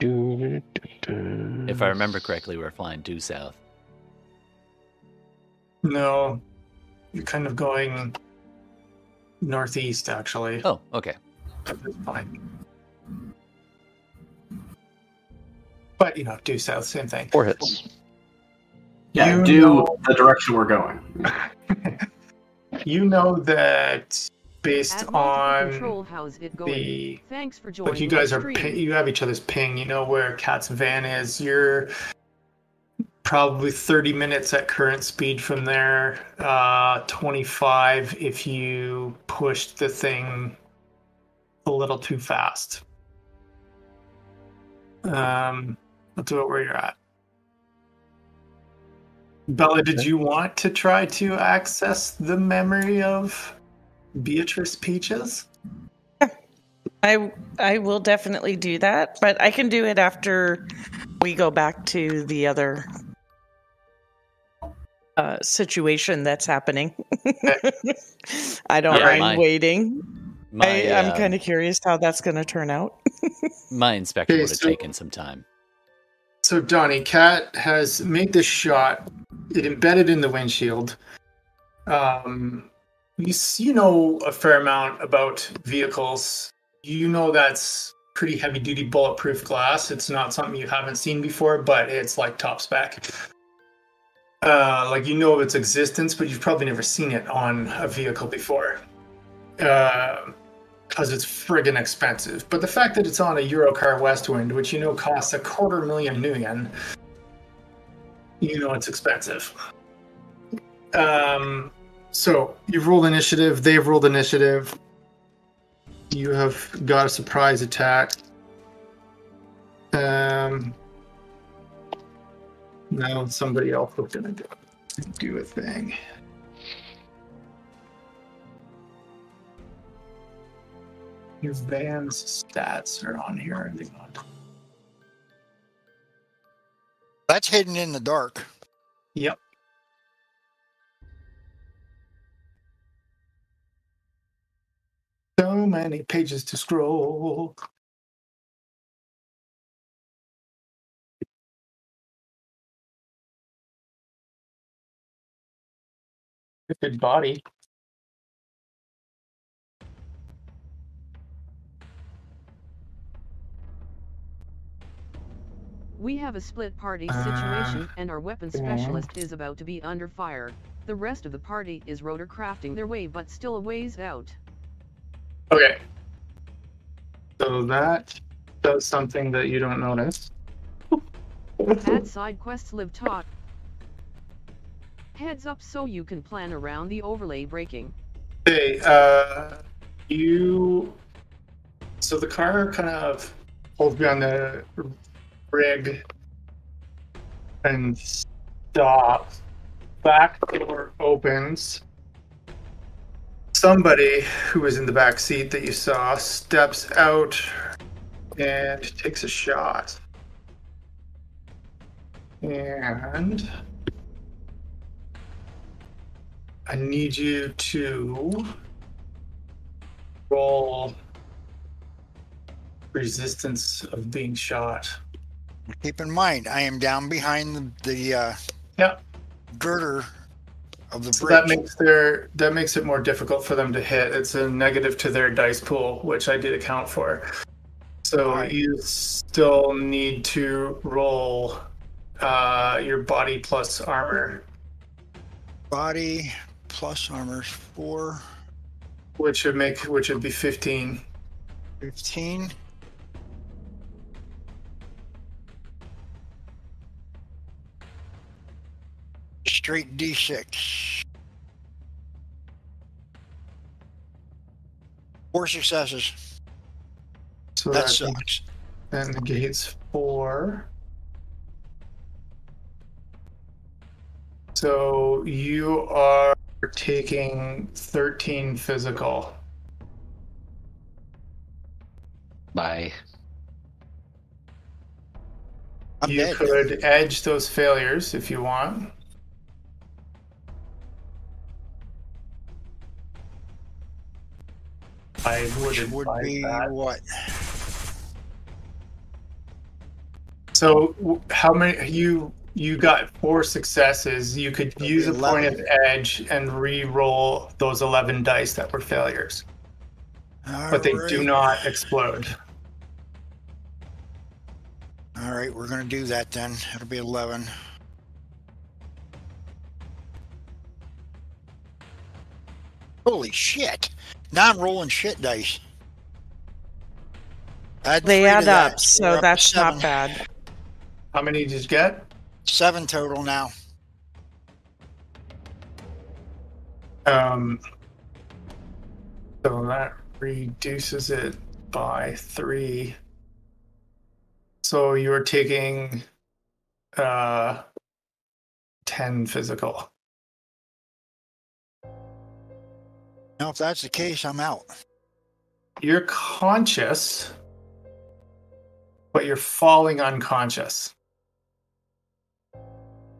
If I remember correctly, we're flying due south. No, you're kind of going northeast, actually. Oh, okay. at this. But you know, due south, same thing. Four hits. Yeah, You do know- the direction we're going. You know that based At multiple control, on how's it going? the Thanks for joining like you guys are stream. pi- you have each other's ping. You know where Cat's van is. You're probably 30 minutes at current speed from there. Uh, 25 if you pushed the thing a little too fast. Um, that's about where you're at. Bella, did you want to try to access the memory of Beatrice Peaches? I I will definitely do that, but I can do it after we go back to the other uh, situation that's happening. I don't Yeah, mind my- waiting. My, I, I'm uh, kind of curious how that's going to turn out. my inspection Okay, would have so- taken some time. So Donnie, Cat has made this shot. It embedded in the windshield. Um, you you know a fair amount about vehicles. You know that's pretty heavy duty bulletproof glass. It's not something you haven't seen before, but it's like top spec. Uh, like you know of its existence, but you've probably never seen it on a vehicle before. Uh, because it's friggin' expensive. But the fact that it's on a Eurocar Westwind, which you know costs a quarter million new yen, you know it's expensive. Um, so you've rolled initiative. They've rolled initiative. You have got a surprise attack. Um, no, somebody else was gonna do, do a thing. Your band's stats are on here. Are they not? That's hidden in the dark. Yep. So many pages to scroll. Good body. We have a split party Uh, situation and our weapon yeah. specialist is about to be under fire. The rest of the party is rotor crafting their way but still a ways out. Okay. So that does something that you don't notice. Add side quests live taught. Heads up so you can plan around the overlay breaking. Hey, uh, you. So the car kind of pulls behind the rig and stops. Back door opens. Somebody who was in the back seat that you saw steps out and takes a shot. And I need you to roll resistance of being shot. Keep in mind, I am down behind the, the uh, Yep. girder of the So bridge. that makes their that makes it more difficult for them to hit. It's a negative to their dice pool, which I did account for. So Alright. you still need to roll uh, your body plus armor, Body plus armor's 4, which would make which would be fifteen. 15. Straight D6. Four successes. So That that sucks. then negates four. So you are taking thirteen physical. Bye. I'm you dead. could edge those failures if you want. I would Which would be that. what? So, how many you you got four successes? You could That'd use be a point of edge and re-roll those eleven dice that were failures, but they do not explode. All right, we're going to do that then. It'll be 11. Holy shit. Now I'm rolling shit dice. Add They add up, we're so up that's not bad. How many did you get? Seven total now. Um, so that reduces it by three. So you're taking uh, 10 physical. Now, if that's the case, I'm out. You're conscious, but you're falling unconscious.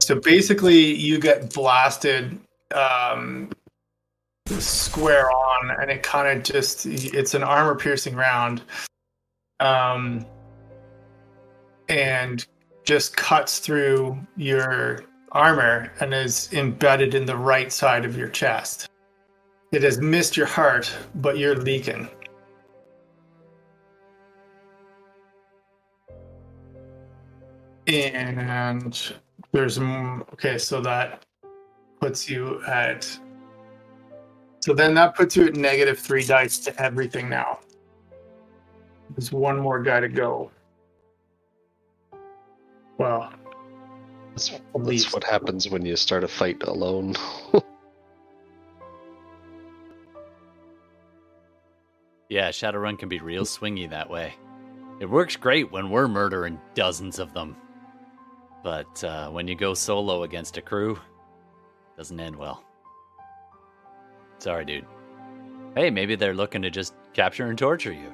So basically, you get blasted um, square on, and it kind of just it's an armor piercing round. Um, and just cuts through your armor and is embedded in the right side of your chest. It has missed your heart, but you're leaking. And there's mm, okay, so that puts you at. So then that puts you at negative three dice to everything now. There's one more guy to go. Well, That's, that's what happens when you start a fight alone. Yeah, Shadowrun can be real swingy that way. It works great when we're murdering dozens of them. But uh, when you go solo against a crew, doesn't end well. Sorry, dude. Hey, maybe they're looking to just capture and torture you.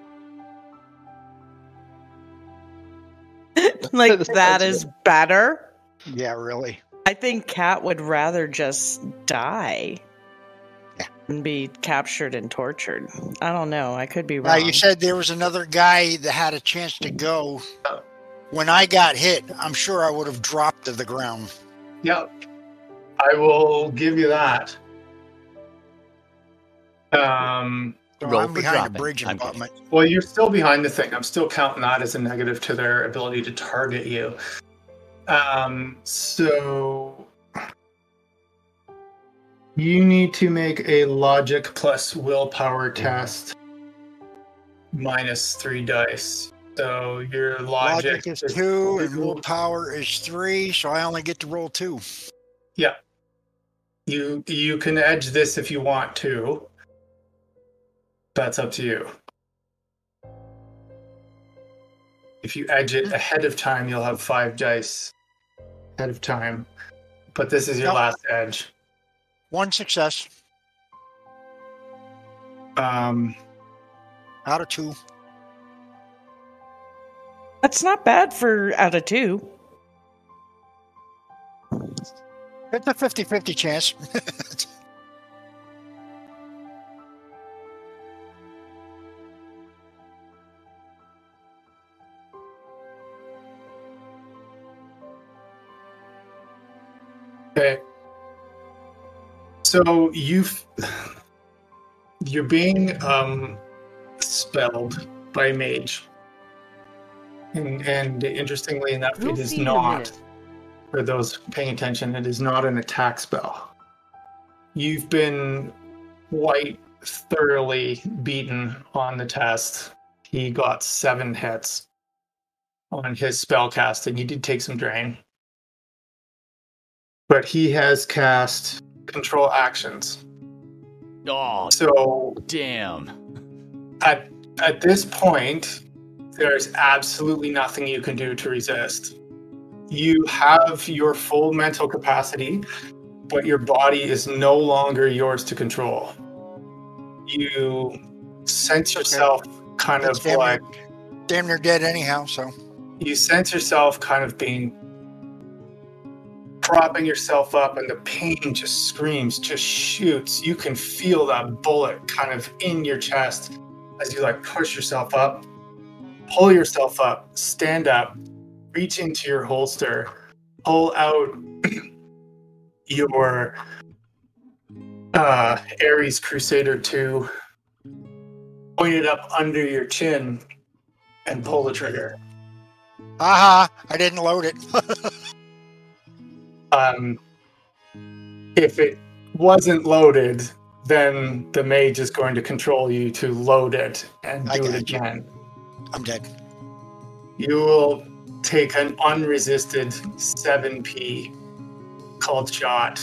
like that is better. Yeah, really. I think Cat would rather just die Yeah. and be captured and tortured. I don't know. I could be Now wrong. you said there was another guy that had a chance to go. When I got hit, I'm sure I would have dropped to the ground. Yep. I will give you that. Um, So Roll I'm behind dropping. a bridge I'm and my. well, you're still behind the thing. I'm still counting that as a negative to their ability to target you. Um, so you need to make a logic plus willpower test minus three dice. So your logic, Logic is two and willpower is three, so I only get to roll two. Yeah. You you can edge this if you want to. That's up to you. If you edge it ahead of time, you'll have five dice ahead of time. But this is your Nope. last edge. One success Um, out of two. That's not bad for out of two. It's a 50 50 chance. okay. So you've you're being um spelled by mage. And and interestingly enough, We'll it is see in a not. for those paying attention, it is not an attack spell. You've been quite thoroughly beaten on the test. He got seven hits on his spell cast, and he did take some drain. But he has cast control actions. Oh, So damn. at at this point, there's absolutely nothing you can do to resist. You have your full mental capacity, but your body is no longer yours to control. You sense yourself kind It's of damn, like near, damn near dead anyhow, so. you sense yourself kind of being propping yourself up and the pain just screams just shoots you can feel that bullet kind of in your chest as you like push yourself up pull yourself up stand up reach into your holster pull out your uh ares crusader 2 point it up under your chin and pull the trigger Haha, I didn't load it. um, if it wasn't loaded, then the mage is going to control you to load it and do it again. you. Again. I'm dead. You will take an unresisted 7p called shot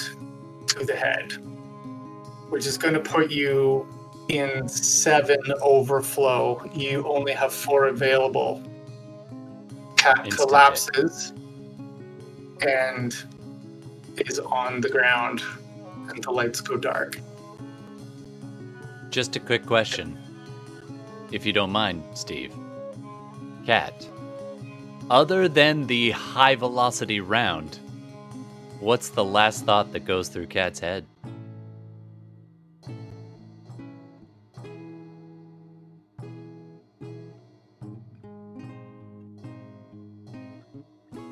to the head, which is going to put you in seven overflow. You only have four available. Cat Instant hit. collapses and is on the ground, and the lights go dark. Just a quick question. If you don't mind, Steve. Cat. Other than the high velocity round, what's the last thought that goes through Cat's head?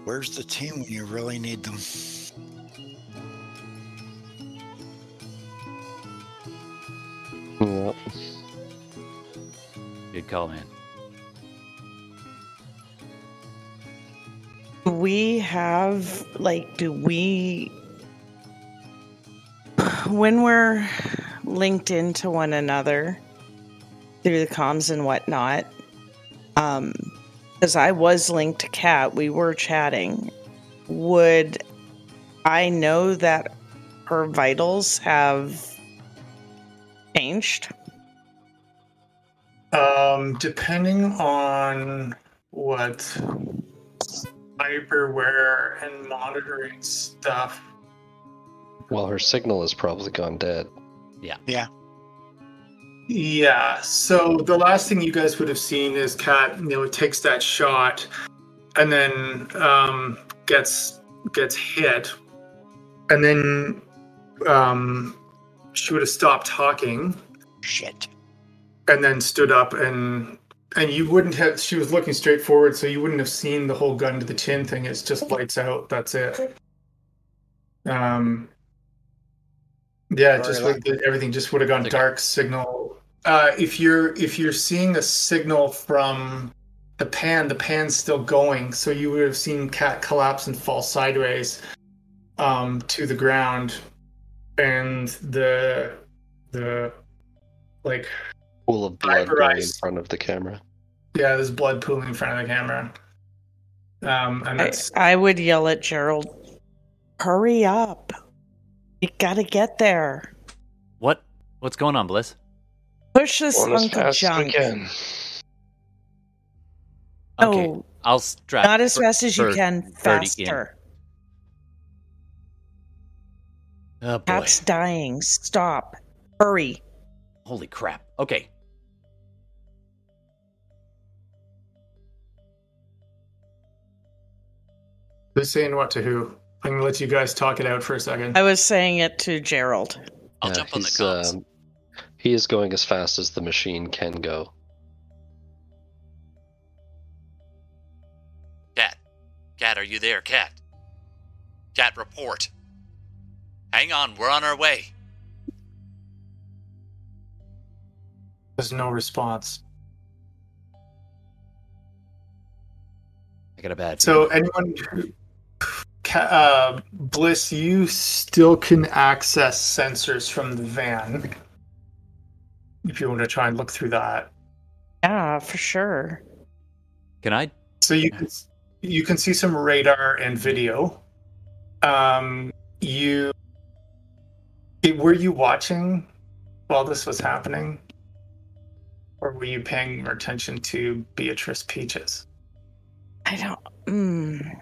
Where's the team when you really need them? Yep. Good call, man. We have like do we when we're linked into one another through the comms and whatnot um because i was linked to cat we were chatting would i know that her vitals have changed? Um, depending on what hyperware and monitoring stuff. Well, her signal has probably gone dead. Yeah. Yeah. Yeah. So the last thing you guys would have seen is Cat, you know, takes that shot and then um, gets gets hit, and then um, she would have stopped talking Shit. and then stood up and and you wouldn't have she was looking straight forward so you wouldn't have seen the whole gun to the chin thing. It's just lights out. That's it. Um yeah just would, everything just would have gone dark signal. Uh if you're if you're seeing a signal from the pan the pan's still going so you would have seen cat collapse and fall sideways um to the ground. And the the like Pool of blood going in front of the camera. Yeah, there's blood pooling in front of the camera. Um, and I, that's I would yell at Gerald, hurry up. You gotta get there. What? What's going on, Bliss? Push this Going Uncle fast as we Junk. can. Okay, No, I'll strap. not as fast as you can. Faster. Oh boy! Cat's dying. Stop. Hurry. Holy crap! Okay, who's saying what to who. I'm gonna let you guys talk it out for a second. I was saying it to Gerald. I'll Yeah, jump on the he's, comms. um, he is going as fast as the machine can go. Cat. Cat, are you there, Cat? Cat, report. Hang on, we're on our way. There's no response. I got a bad. So anyone, who- Ca- uh, Bliss, you still can access sensors from the van. If you want to try and look through that, Yeah, for sure. can I? so you can you can see some radar and video. Um, you were you watching while this was happening, or were you paying more attention to Beatrice Peaches? I don't. Mm.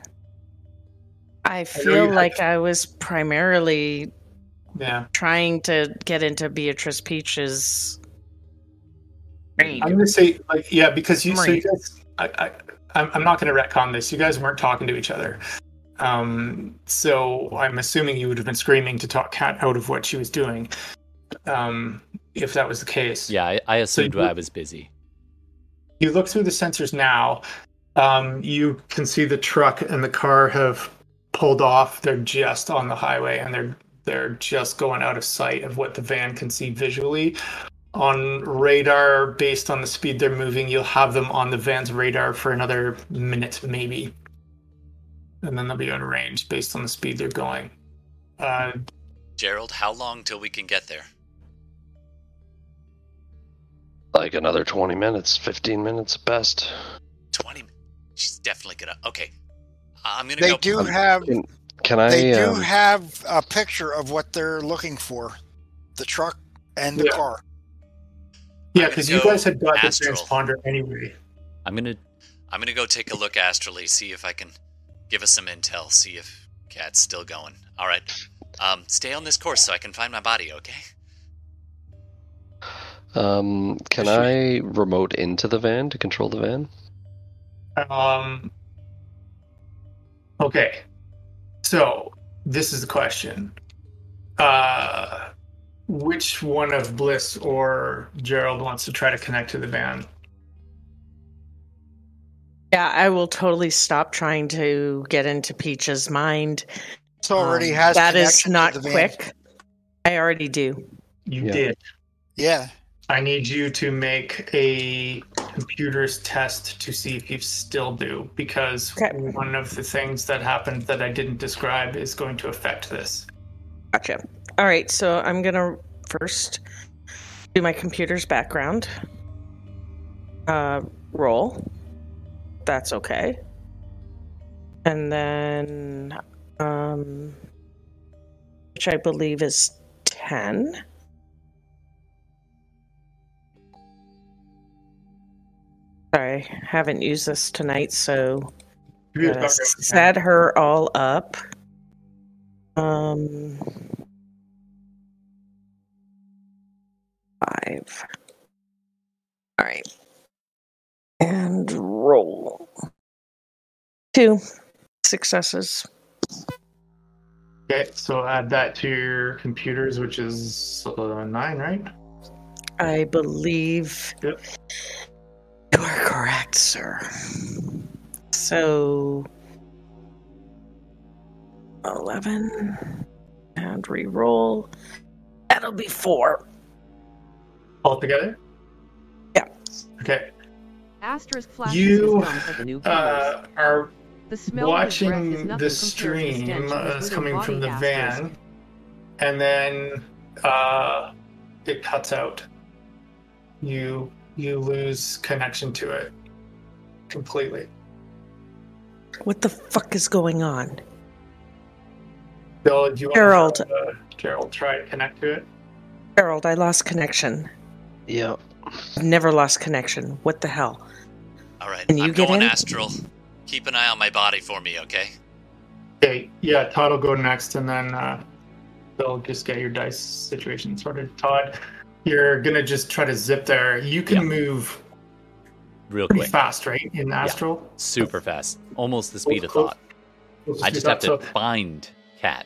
I feel had- like I was primarily Yeah, trying to get into Beatrice Peach's brain. I'm gonna say like yeah because you, so you guys, I, I I'm, I'm not gonna retcon this. You guys weren't talking to each other. Um, so I'm assuming you would have been screaming to talk Cat out of what she was doing. Um, if that was the case. Yeah, I, I assumed you- I was busy. you look through the sensors now um, you can see the truck and the car have pulled off they're just on the highway and they're they're just going out of sight of what the van can see visually on radar based on the speed they're moving you'll have them on the van's radar for another minute maybe and then they'll be out of range based on the speed they're going uh, Gerald, how long till we can get there? Like another 20 minutes, 15 minutes best. 20 She's definitely gonna. Okay. I'm gonna They go. do have Can, can I? they do um, have a picture of what they're looking for. The truck and the Yeah. car. yeah because you guys had got the transponder anyway I'm gonna. I'm gonna go take a look astrally, see if I can give us some intel, see if Cat's still going. All right. Um, stay on this course so I can find my body. Okay. um, can I remote into the van to control the van? Um. Okay. So this is the question. Uh, which one of Bliss or Gerald wants to try to connect to the van? Yeah, I will totally stop trying to get into Peach's mind. It already Um, has that is connection to not van. quick. I already do. You Yeah. did. Yeah. I need you to make a computers test to see if you still do, because Okay. one of the things that happened that I didn't describe is going to affect this. Gotcha. All right, so I'm gonna first do my computer's background uh, roll. That's okay. And then, um, which I believe is ten. I haven't used this tonight, so Computer's gonna not going to set her all up. Um, five. All right, and roll. Two successes. Okay, so add that to your computers, which is uh, nine, right? I believe Yep. You are correct, sir. So, 11 and re-roll. That'll be four. All together? Yeah. Okay. Asterisk flashes You, his gums at the newcomers. Uh, are the smell of his breath is watching the compared to the stream stench of uh, his is little coming from the asterisk. van, and then uh, it cuts out. You you lose connection to it completely. What the fuck is going on? Bill, do you want Gerald. to uh, Gerald try to connect to it? Gerald, I lost connection. Yep. I've never lost connection. What the hell? All right, Can you I'm get going in? astral. Keep an eye on my body for me, okay? Okay, yeah, Todd will go next, and then uh, Bill just get your dice situation sorted. Todd, you're gonna just try to zip there. You can Yeah. move Real quick. fast, right? In Astral, Super fast. Almost the speed of Close- thought. Close I just have to so- find cat.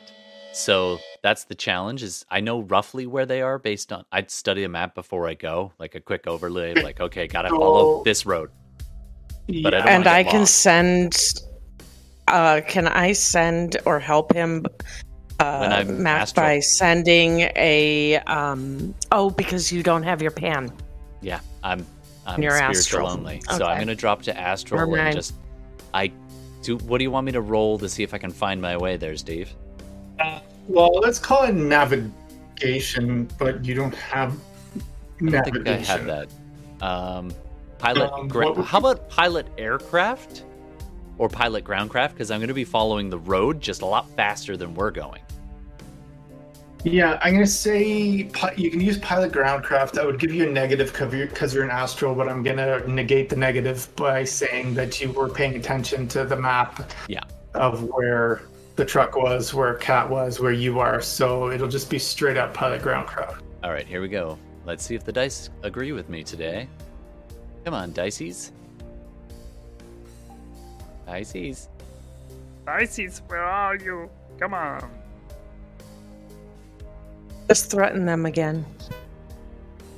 So that's the challenge is I know roughly where they are based on I'd study a map before I go, like a quick overlay like, okay, gotta follow this road. but Yeah. don't and get I can lost. send. Uh, can I send or help him? Uh, When astral. by sending a um. Oh, because you don't have your pan. Yeah, I'm I'm You're spiritual astral. only. So I'm gonna drop to astral Never and mind. just I do what do you want me to roll to see if I can find my way there, Steve? Uh, well, let's call it navigation, but you don't have I don't think I have that. Um pilot Um, gra- how about pilot aircraft? Or pilot groundcraft, because I'm gonna be following the road just a lot faster than we're going. Yeah, I'm gonna say you can use pilot groundcraft. That would give you a negative because you're an astral, but I'm gonna negate the negative by saying that you were paying attention to the map. Yeah. Of where the truck was, where Cat was, where you are. So it'll just be straight up pilot groundcraft. All right, here we go. Let's see if the dice agree with me today. Come on, dices. Dices. Isis, where are you? Come on. Just threaten them again.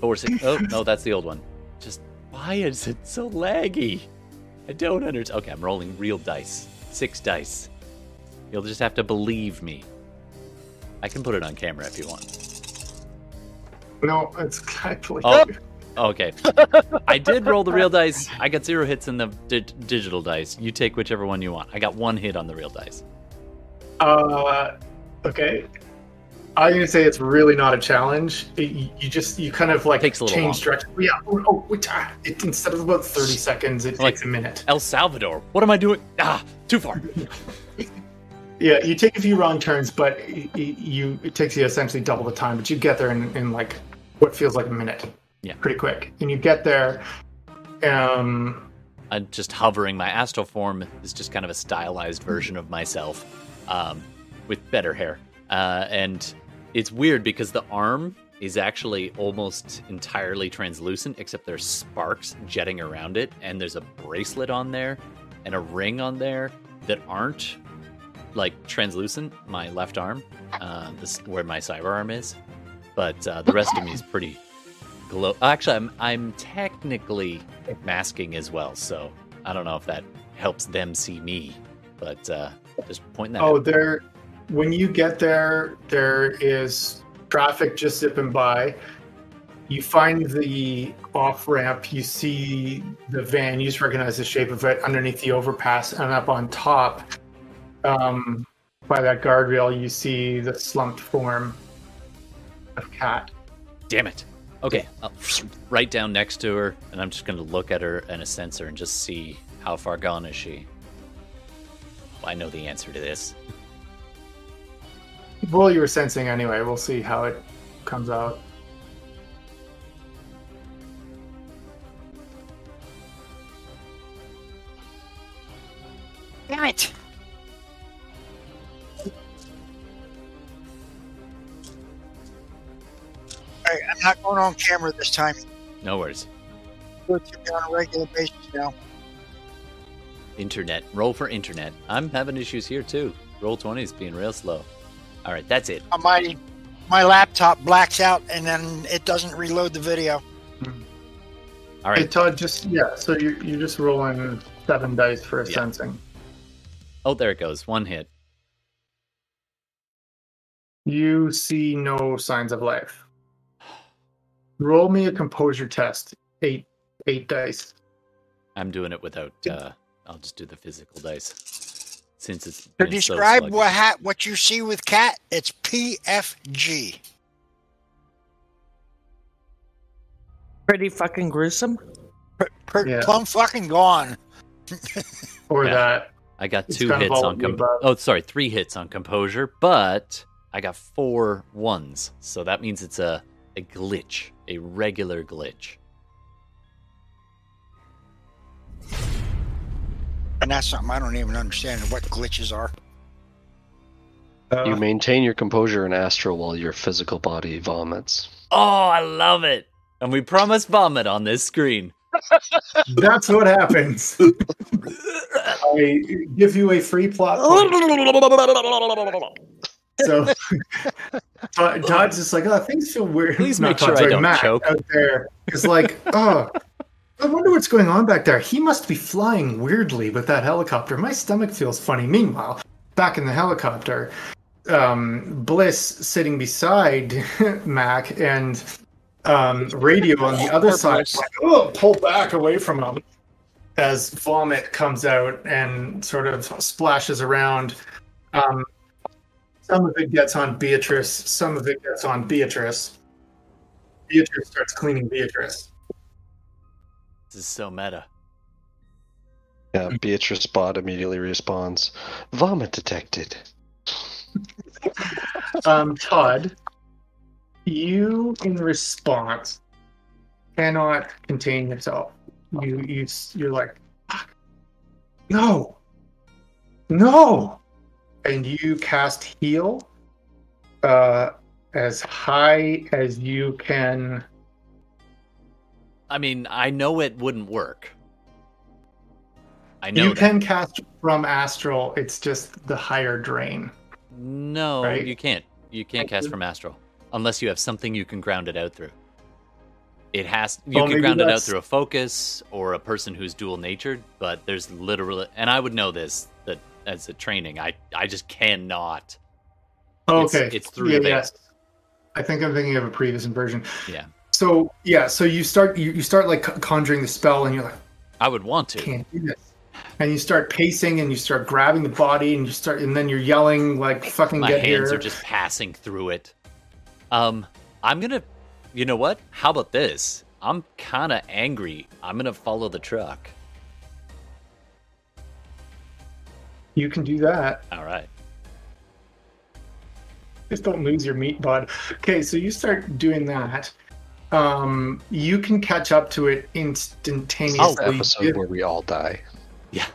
Four six. Oh no, that's the old one. Just why is it so laggy? I don't understand. Okay, I'm rolling real dice. Six dice. You'll just have to believe me. I can put it on camera if you want. No, it's I believe Oh. Okay. I did roll the real dice. I got zero hits in the di- digital dice. You take whichever one you want. I got one hit on the real dice. Uh, okay. I'm gonna say it's really not a challenge. It, you just you kind of like change direction. Yeah. Oh, oh ah, it, instead of about 30 seconds, it Like- takes a minute. El Salvador. What am I doing? Ah, too far. Yeah, you take a few wrong turns, but y- you it takes you essentially double the time. But you get there in, in like what feels like a minute. Yeah. Pretty quick, and you get there. Um. I'm just hovering. My astral form is just kind of a stylized version of myself, um, with better hair. Uh, and it's weird because the arm is actually almost entirely translucent, except there's sparks jetting around it, and there's a bracelet on there and a ring on there that aren't like translucent. My left arm, uh, this where my cyber arm is, but uh, the rest of me is pretty glow. Actually, I'm I'm technically masking as well, so I don't know if that helps them see me. But uh, just pointing that. Oh, out. there. When you get there, there is traffic just zipping by. You find the off ramp. You see the van. You just recognize the shape of it underneath the overpass, and up on top, um, by that guardrail, you see the slumped form of Cat. Damn it. Okay, I'll right down next to her, and I'm just going to look at her and a sensor and just see how far gone is she. I know the answer to this. Well, you were sensing anyway. We'll see how it comes out. Damn it! All right, I'm not going on camera this time. No worries. Go to on a regular basis now. Internet. Roll for internet. I'm having issues here too. Roll 20 is being real slow. All right, that's it. Uh, My my laptop blacks out and then it doesn't reload the video. All right, Hey. Todd, just yeah. So you're you're just rolling seven dice for a Yeah. sensing. Oh, there it goes. One hit. You see no signs of life. Roll me a composure test. Eight eight dice. I'm doing it without. Uh, I'll just do the physical dice since it's. To been so describe what ha- what you see with cat, it's PFG. Pretty fucking gruesome. Per, per, Yeah. Plumb fucking gone. Or Yeah. that. I got two hits on of com- Oh, sorry, three hits on composure, but I got four ones, so that means it's a a glitch, a regular glitch. And that's something I don't even understand what glitches are. Uh, You maintain your composure in astral while your physical body vomits. Oh, I love it. And we promise vomit on this screen. That's what happens. I give you a free plot. So Todd- Todd's just like, oh, things feel weird. Please Not make sure Todd, I don't Matt choke. out there is like, oh, I wonder what's going on back there. He must be flying weirdly with that helicopter. My stomach feels funny. Meanwhile, back in the helicopter, um, Bliss sitting beside Mac and um, Radio on the other side, like, oh, pull back away from him as vomit comes out and sort of splashes around. Um, some of it gets on Beatrice, some of it gets on Beatrice. Beatrice starts cleaning Beatrice. This is so meta. Yeah, Beatrice bot immediately responds, "Vomit detected." Um, Todd, you in response cannot contain yourself. You you you're like, no, no, and you cast heal uh, as high as you can. I mean, I know it wouldn't work. I know You that. can cast from astral. It's just the higher drain. No, Right? you can't. You can't cast from astral unless you have something you can ground it out through. It has you Well, can ground it out through a focus or a person who's dual natured, but there's literally and I would know this that as a training, I I just cannot. It's- Okay, it's through yeah, yes. I think I'm thinking of a previous inversion. Yeah. So yeah, so you start you, you start like conjuring the spell, and you're like, I would want to. can't do this. And you start pacing, and you start grabbing the body, and you start, and then you're yelling like, "Fucking My get hands here!" are just passing through it. Um, I'm gonna. You know what? How about this? I'm kind of angry. I'm gonna follow the truck. You can do that. All right. Just don't lose your meat, bud. Okay, so you start doing that. Um, you can catch up to it instantaneously. It's the episode where we all die. Yeah.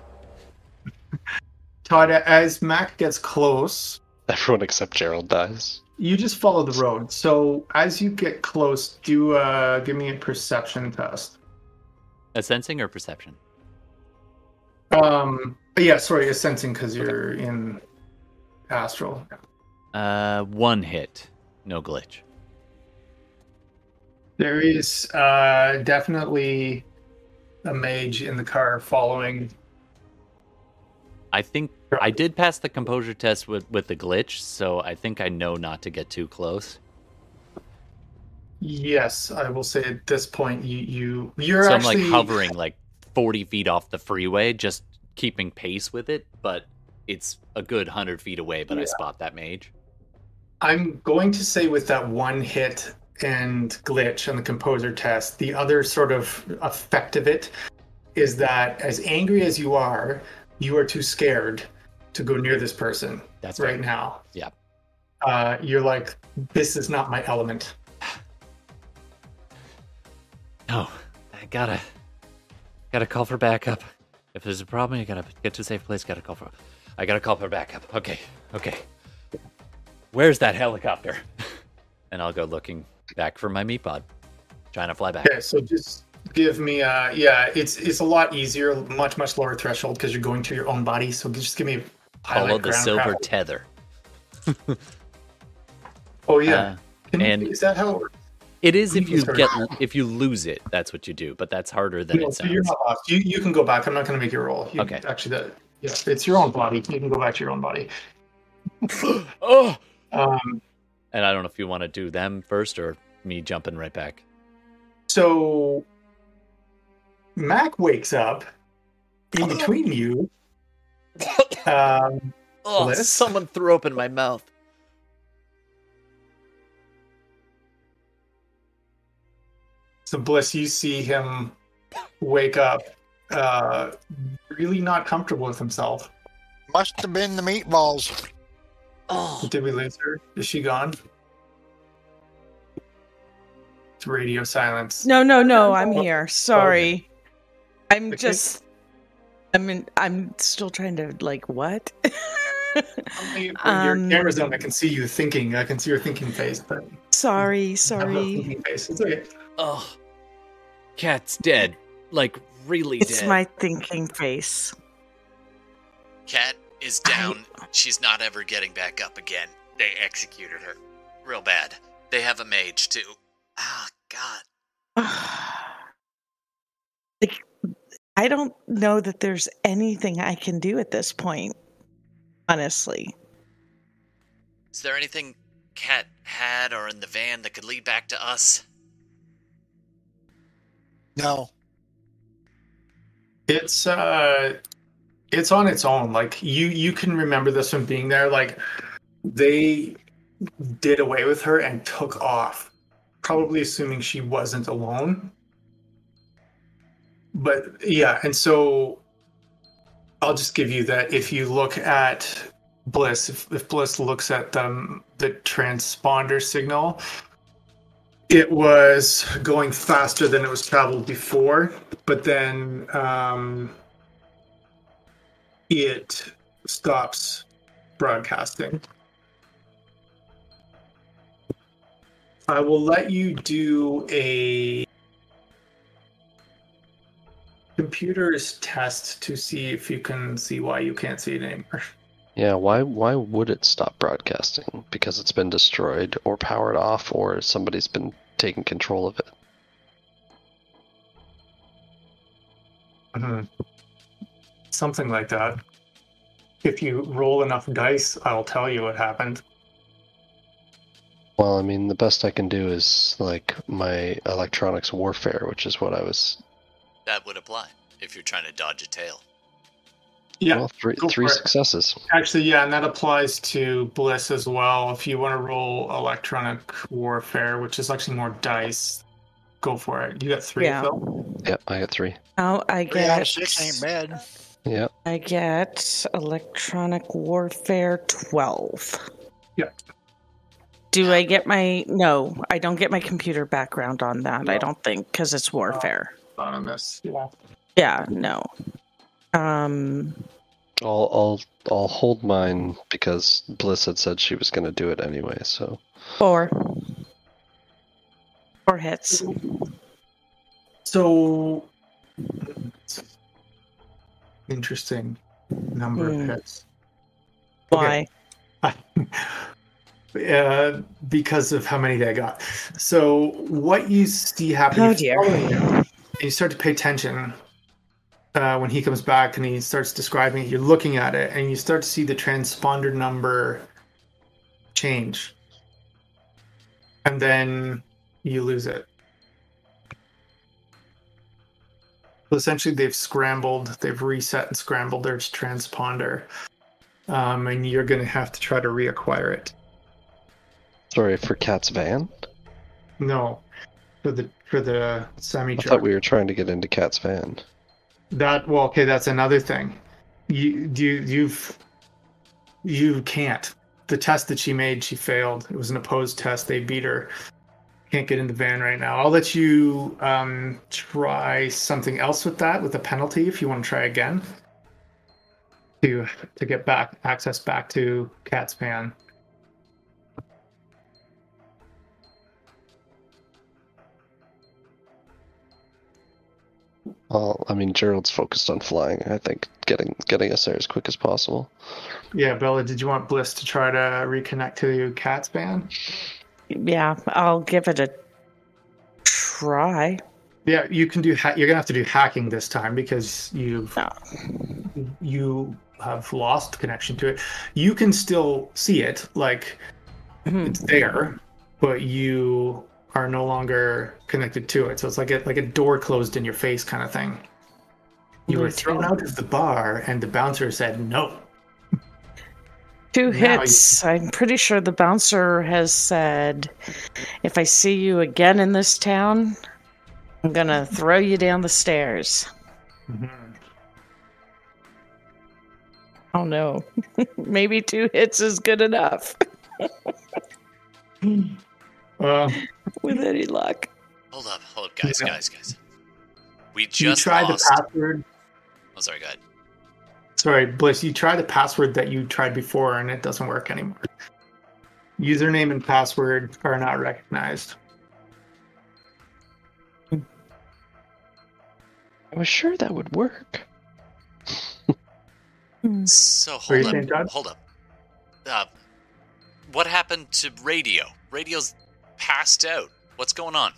Todd, as Mac gets close, Everyone except Gerald dies. you just follow the road. So as you get close, do uh, give me a perception test. A sensing or perception? Um, yeah, sorry, a sensing because you're in astral. Uh, one hit, no glitch. There is uh, definitely a mage in the car following. I think I did pass the composure test with with the glitch, so I think I know not to get too close. Yes, I will say at this point you you you're so actually I'm like hovering like 40 feet off the freeway, just keeping pace with it, but it's a good hundred feet away. But I spot that mage. I'm going to say with that one hit and glitch on the composure test, the other sort of effect of it is that as angry as you are, you are too scared to go near this person That's right right. now. Yeah. Uh, you're like, this is not my element. No, I gotta gotta call for backup. If there's a problem, you gotta get to a safe place. Gotta call for. I gotta call for backup. Okay, okay. Where's that helicopter? and I'll go looking back for my meat pod, trying to fly back. Okay, so just give me uh yeah, it's it's a lot easier, much much lower threshold because you're going to your own body. So just give me a Follow the silver tether. Oh yeah. Uh, Can you- and- is that how it works? It is if you get if you lose it, that's what you do. But that's harder than No, it so you're sounds. not lost. You you can go back. I'm not going to make you roll. You, Okay. Actually, that yeah, it's your own body. You can go back to your own body. oh. Um. And I don't know if you want to do them first or me jumping right back. So Mac wakes up in between you. Um, Oh, Bliss? someone threw open my mouth. so Bliss, you see him wake up, uh, really not comfortable with himself. Must have been the meatballs. Oh, Did we lose her? Is she gone? It's radio silence. No, no, no. I'm here. Sorry. I'm Okay. just. I mean, I'm still trying to like what? Only Um, your camera's on, I can see you thinking. I can see your thinking face, but sorry, I have no sorry. thinking face. It's okay. oh, cat's dead. Like really dead. It's dead. my thinking face. Cat is down. She's not ever getting back up again. They executed her. Real bad. They have a mage too. Ah, God. like, I don't know that there's anything I can do at this point. Honestly, Is there anything Cat had or in the van that could lead back to us? No. It's uh it's on its own. Like you you can remember this from being there. Like they did away with her and took off. Probably assuming she wasn't alone. But yeah, and so I'll just give you that if you look at Bliss, if, if Bliss looks at the, the transponder signal, it was going faster than it was traveled before, but then um, it stops broadcasting. I will let you do a computer's test to see if you can see why you can't see it anymore. Yeah, why why would it stop broadcasting? Because it's been destroyed or powered off or somebody's been taking control of it. Mm-hmm. Something like that. If you roll enough dice, I'll tell you what happened. Well, I mean, the best I can do is like my electronics warfare, which is what I was. That would apply if you're trying to dodge a tail. Yeah, well, three three successes. Actually, yeah, and that applies to Bliss as well. If you want to roll electronic warfare, which is actually more dice, go for it. You got three, Yeah. Phil. Yep, I got three. oh, I Three out get six ain't bad. Yep. I get electronic warfare twelve. Yeah. Do I get my no? I don't get my computer background on that. I don't think because it's warfare. On this, yeah. Yeah, no. Um, I'll I'll I'll hold mine because Bliss had said she was going to do it anyway. So four. Four hits. So interesting number Hmm. of hits. Okay. Why? uh, because of how many they got. So what you see happening? Oh, dear. him, you start to pay attention uh, when he comes back and he starts describing it. You're looking at it, and you start to see the transponder number change, and then you lose it. So essentially, they've scrambled, they've reset and scrambled their transponder, um, and you're going to have to try to reacquire it. sorry for Cat's van. No, for the for the semi I thought we were trying to get into Cat's van. That well, okay, that's another thing. You you you've you can't. The test that she made, she failed. It was an opposed test. They beat her. Can't get in the van right now. I'll let you um, try something else with that with a penalty if you want to try again to to get back access back to Cat's van. Well, I mean, Gerald's focused on flying. I think getting getting us there as quick as possible. Yeah, Bella, did you want Bliss to try to reconnect to Cat's van? Yeah, I'll give it a try. Yeah, you can do. Ha- you're gonna have to do hacking this time because you've No. you have lost connection to it. You can still see it, like Mhm. it's there, but you are no longer connected to it. So it's like a like a door closed in your face kind of thing. You were thrown out of the bar, and the bouncer said no. Two Now you- hits. I'm pretty sure the bouncer has said, if I see you again in this town, I'm gonna throw you down the stairs. Oh no. Maybe two hits is good enough Uh, with any luck. Hold up, hold up, guys, Yeah. guys, guys. We just you just try the lost. password. oh, sorry, go ahead. Sorry, Bliss. You try the password that you tried before, and it doesn't work anymore. Username and password are not recognized. I was sure that would work. So What are you hold saying, up, hold up. Uh, what happened to radio? Radio's passed out. What's going on?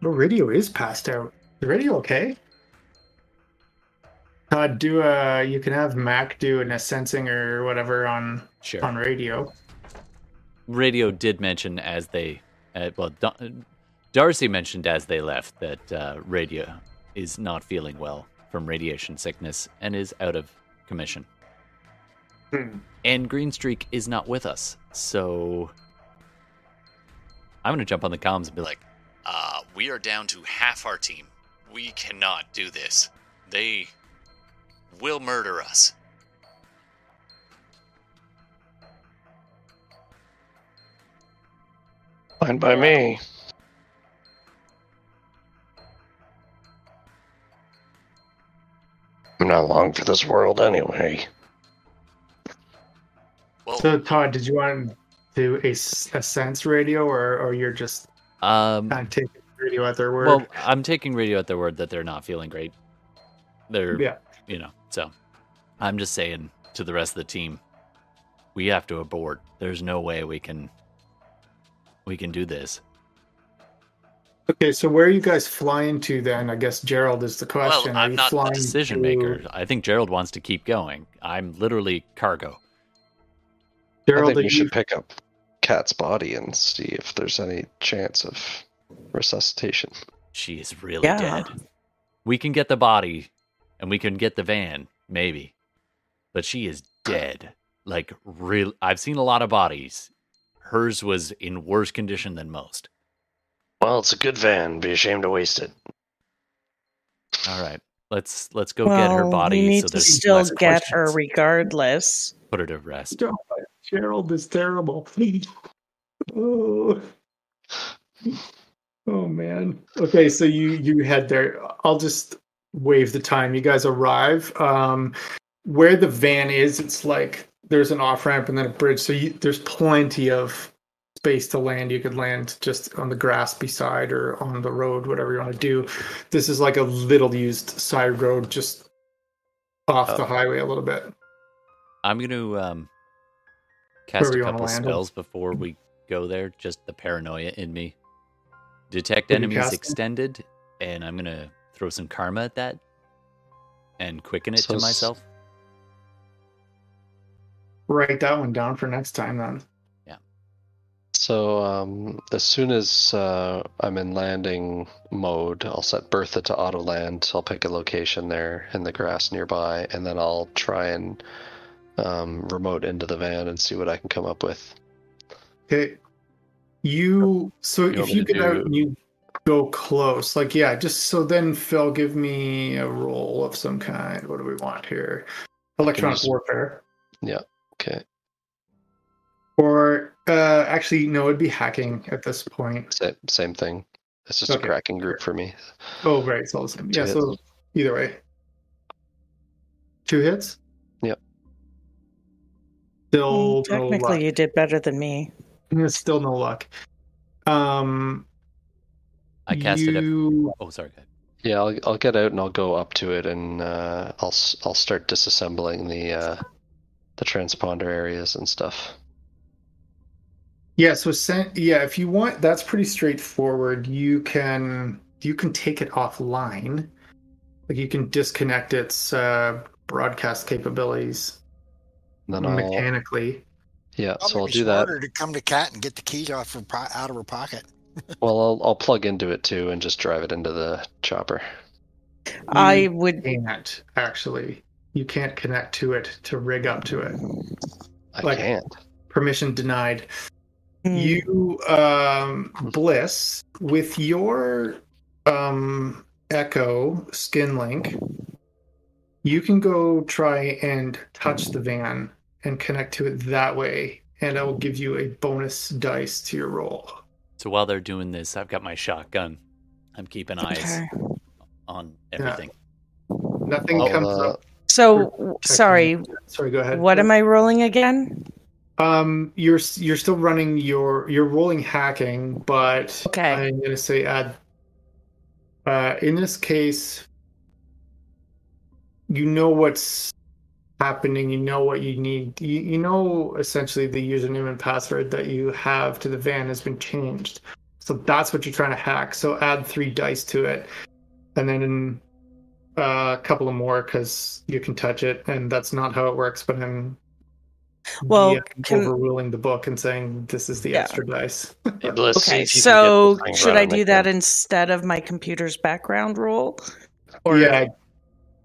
The radio is passed out. The radio okay? Todd, do a. You can have Mac do an sensing or whatever on Sure. on radio. Radio did mention as they, uh, well, Da- Darcy mentioned as they left that uh, Radio is not feeling well from radiation sickness and is out of commission. Hmm. And Green Streak is not with us, so I'm gonna jump on the comms and be like, Like, uh, we are down to half our team. We cannot do this. They will murder us. Fine by me. I'm not long for this world anyway. Well, So Todd, did you want to do a, s- a sense radio, or or you're just um, kind of taking radio at their word? well, I'm taking Radio at their word that they're not feeling great. They're, yeah. you know, so I'm just saying to the rest of the team, we have to abort. There's no way we can, we can do this. Okay, so where are you guys flying to then? I guess Gerald is the question. Well, I'm you not the Decision to- maker. I think Gerald wants to keep going. I'm literally cargo. I Gerald, think are we you- should pick up Cat's body and see if there's any chance of resuscitation. She is really Yeah. dead. We can get the body and we can get the van, maybe. But she is dead. Like real I've seen a lot of bodies. Hers was in worse condition than most. Well, it's a good van. Be ashamed to waste it. All right. Let's let's go get her body We need so to still less get her regardless. Put her to rest. Stop. Gerald is terrible. oh. oh man. Okay, so you you head there. I'll just wave the time. You guys arrive. Um, where the van is, it's like there's an off ramp and then a bridge. So you, there's plenty of space to land. You could land just on the grass beside or on the road, whatever you want to do. This is like a little used side road, just off the Oh. highway a little bit. I'm gonna um cast Wherever a couple spells before we go there. Just the paranoia in me. Detect enemies extended, and I'm gonna throw some karma at that and quicken it So to myself. Write that one down for next time then. Yeah. So um, as soon as uh, I'm in landing mode, I'll set Bertha to auto land. I'll pick a location there in the grass nearby, and then I'll try and um, remote into the van and see what I can come up with. Okay. You so You if you to get out and you go close, like yeah, just so then Phil, give me a roll of some kind. What do we want here? Electronic use- warfare. Yeah. Okay. Or Uh, actually, no, it'd be hacking at this point. Same, same thing. It's just Okay. a cracking group for me. Oh, right, it's all the same. Two Yeah, hits. so either way, two hits. Yep. Still, Mm, no Technically, luck. you did better than me. There's still no luck. Um, I cast it. At... Oh, sorry. Yeah, I'll, I'll get out and I'll go up to it and uh, I'll s- I'll start disassembling the uh, the transponder areas and stuff. Yeah, so sen- yeah, if you want, that's pretty straightforward. You can you can take it offline, like you can disconnect its uh, broadcast capabilities And then I'll mechanically. yeah, so Probably I'll be do that. smarter to come to Cat and get the keys off her po- out of her pocket. Well, I'll I'll plug into it too and just drive it into the chopper. I would. Can't actually. You can't connect to it to rig up to it. I Like- can't. Permission denied. Mm, You, um, Bliss, with your um, Echo skin link, you can go try and touch the van and connect to it that way, and it will give you a bonus dice to your roll. So while they're doing this, I've got my shotgun. I'm keeping eyes okay. on everything. Nothing I'll, comes uh, up. So, sorry, Sorry, go ahead. what am I rolling again? Um, you're you're still running your you're rolling hacking, but Okay. I'm gonna say add. Uh, in this case, you know what's happening. You know what you need. You, you know essentially the username and password that you have to the van has been changed. So that's what you're trying to hack. So add three dice to it, and then uh, a couple of more because you can touch it, and that's not how it works. But I'm Well, yeah, can- overruling the book and saying this is the Yeah. extra dice. hey, Bliss, Okay, if you can so get this thing should I do that again. instead of my computer's background roll? Or yeah,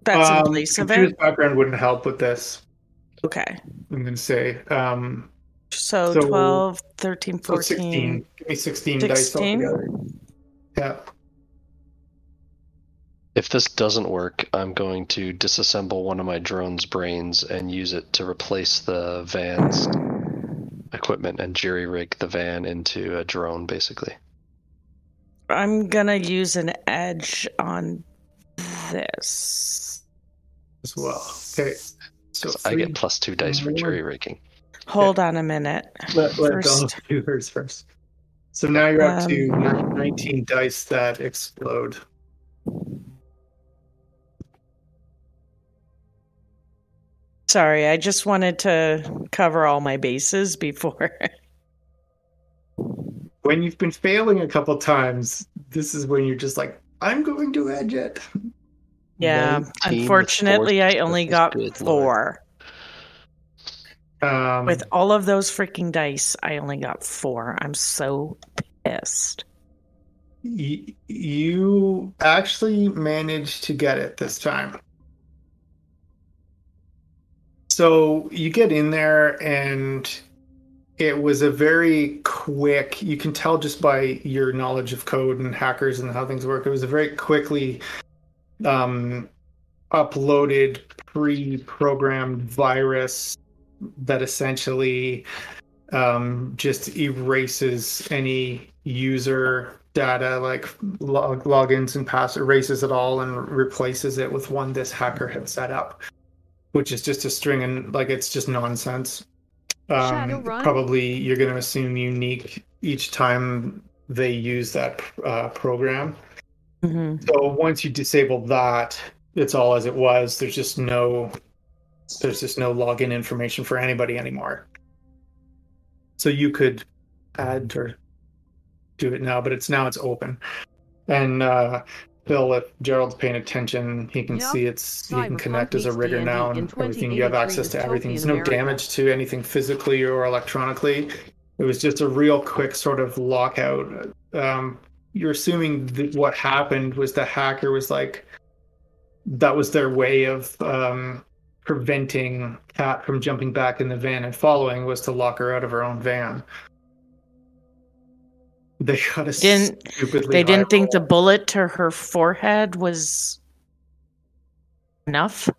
that's in um, place of it? background wouldn't help with this. Okay. I'm going to say. Um, So, So- 12, 13, so 14, 16. Give me 16, dice altogether. Yeah. If this doesn't work, I'm going to disassemble one of my drone's brains and use it to replace the van's equipment and jury rig the van into a drone, basically. I'm gonna use an edge on this. As well. Okay. So I get plus two dice for jury rigging. Hold on a minute. let, let First- Donald do hers first. So now you're up to Um, nine- 19 dice that explode. Sorry, I just wanted to cover all my bases before. When you've been failing a couple times, this is when you're just like, I'm going to edge it. yeah, unfortunately, I only got four. Um, With all of those freaking dice, I only got four. I'm so pissed. y- you actually managed to get it this time. So you get in there, and it was a very quick. You can tell just by your knowledge of code and hackers and how things work. It was a very quickly um, uploaded, pre-programmed virus that essentially um, just erases any user data like log- logins and pass erases it all and replaces it with one this hacker had set up which is just a string and like it's just nonsense. Um, probably you're going to assume unique each time they use that uh, program hmm so once you disable that, it's all as it was. There's just no there's just no login information for anybody anymore. So you could add or do it now, but it's now it's open. And uh Phil, if Gerald's paying attention, he can Yep. see it's he can Cyberpunk connect as a meets rigger now and everything. You have access to everything. There's no America. damage to anything physically or electronically. It was just a real quick sort of lockout. Um, you're assuming that what happened was the hacker was like that was their way of um, preventing Cat from jumping back in the van and following was to lock her out of her own van. They got a Didn't- stupidly They didn't think the bullet to her forehead was enough.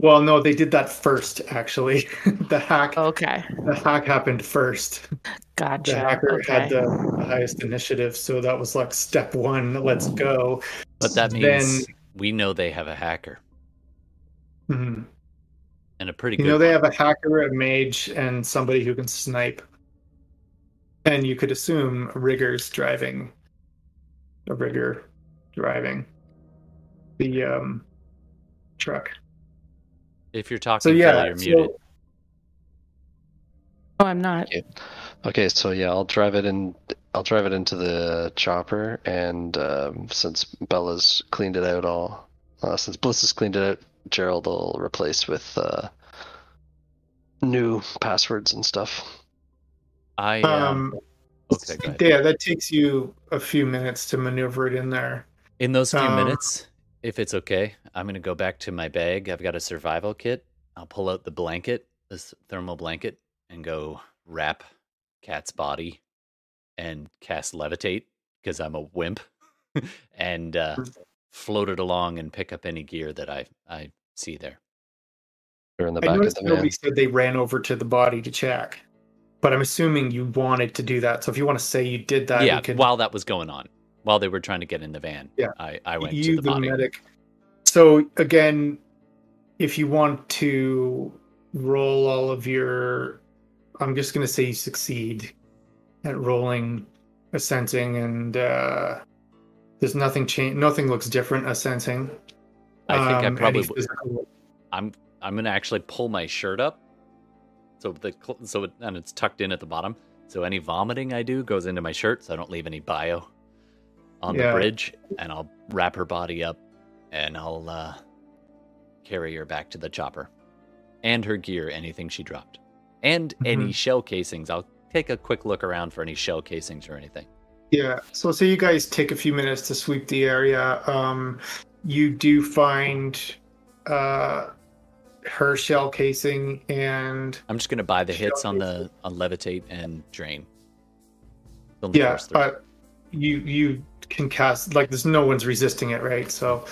Well, no, they did that first. Actually, the hack. Okay. The hack happened first. Gotcha. The hacker okay. had the, the highest initiative, so that was like step one. Let's go. But that means Then- we know they have a hacker Mhm. and a pretty good You good. know, they one. have a hacker, a mage, and somebody who can snipe. And you could assume rigger's driving. A rigger driving the um, truck. If you're talking, So Phil, yeah, you're so- muted. Oh, I'm not. Okay, so yeah, I'll drive it in. I'll drive it into the chopper, and um, since Bella's cleaned it out, all uh, since Bliss has cleaned it out, Gerald will replace with uh, new passwords and stuff. I um, Um, okay, yeah, that takes you a few minutes to maneuver it in there. In those few um, minutes, if it's okay, I'm gonna go back to my bag. I've got a survival kit. I'll pull out the blanket, this thermal blanket, and go wrap Cat's body and cast levitate because I'm a wimp, and uh, float it along and pick up any gear that I I see there. Or in the I back of the nobody said they ran over to the body to check, but I'm assuming you wanted to do that. So if you want to say you did that, yeah, you can. while that was going on, while they were trying to get in the van, Yeah. I I went you to the the body. medic. So again, if you want to roll all of your, I'm just going to say you succeed at rolling a sensing, and uh, there's nothing change. Nothing looks different as sensing. I think I Um, any probably physical- I'm I'm gonna actually pull my shirt up, so the so it, and it's tucked in at the bottom. So any vomiting I do goes into my shirt, so I don't leave any bio on the bridge. And I'll wrap her body up, and I'll uh, carry her back to the chopper, and her gear, anything she dropped, and any Mhm. shell casings. I'll take a quick look around for any shell casings or anything. Yeah. So say you guys take a few minutes to sweep the area. Um, you do find uh, her shell casing and I'm just gonna buy the hits Shell on the on levitate and drain. Yeah, but you you can cast like there's no one's resisting it, right? So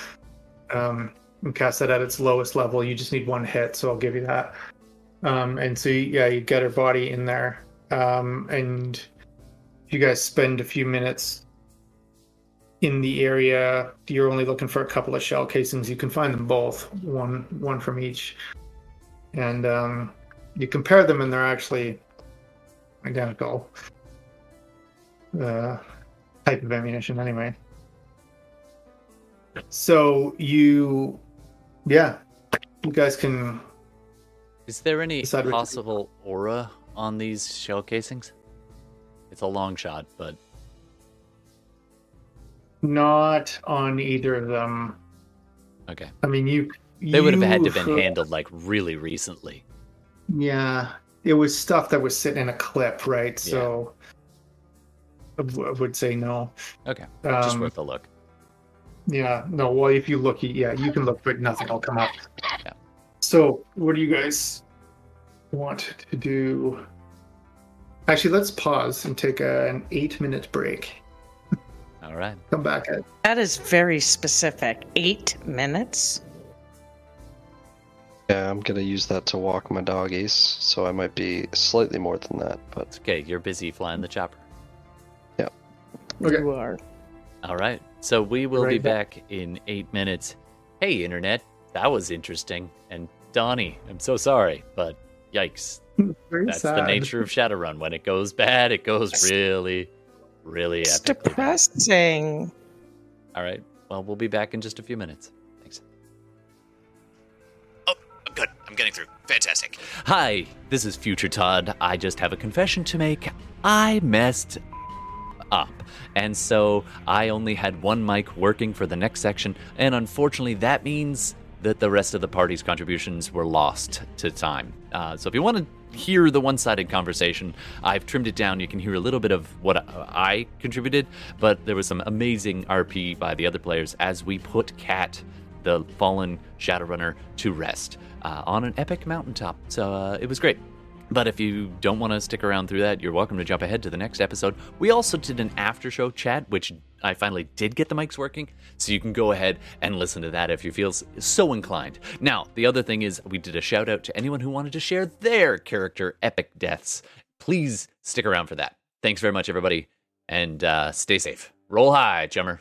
um, you cast it at its lowest level. You just need one hit, so I'll give you that. Um, and so yeah, you get her body in there, um, and you guys spend a few minutes in the area. You're only looking for a couple of shell casings. You can find them both, one one from each, and um, you compare them, and they're actually identical uh, type of ammunition, anyway. So you, yeah, you guys can. Is there any Decide what to do. possible aura on these shell casings? It's a long shot, but Not on either of them. okay. I mean, you. They would have had to have been handled like really recently. Yeah, it was stuff that was sitting in a clip, right? So I w- I would say no. Okay, just Um, worth a look. Yeah, no. Well, if you look, yeah, you can look, but nothing will come up. Yeah. So, what do you guys want to do? Actually, let's pause and take a, an eight-minute break. All right. Come back at That is very specific. Eight minutes? Yeah, I'm gonna use that to walk my doggies, so I might be slightly more than that, but It's okay. You're busy flying the chopper. Okay. You are. All right. So we will be back. back in eight minutes. Hey, internet. That was interesting. And Donnie, I'm so sorry, but yikes. very That's sad. the nature of Shadowrun. When it goes bad, it goes really, really epic. It's epically bad. depressing. All right. Well, we'll be back in just a few minutes. Thanks. Oh, I'm good. I'm getting through. Fantastic. Hi, this is Future Todd. I just have a confession to make. I messed up. And so I only had one mic working for the next section, and unfortunately, that means that the rest of the party's contributions were lost to time. Uh, so if you want to hear the one sided conversation, I've trimmed it down. You can hear a little bit of what I contributed, but there was some amazing RP by the other players as we put Cat, the fallen Shadowrunner, to rest uh, on an epic mountaintop. So uh, it was great. But if you don't want to stick around through that, you're welcome to jump ahead to the next episode. We also did an after show chat, which I finally did get the mics working, so you can go ahead and listen to that if you feel so inclined. Now, the other thing is, we did a shout out to anyone who wanted to share their character epic deaths. Please stick around for that. Thanks very much, everybody, and uh, stay safe. Roll high, chummer.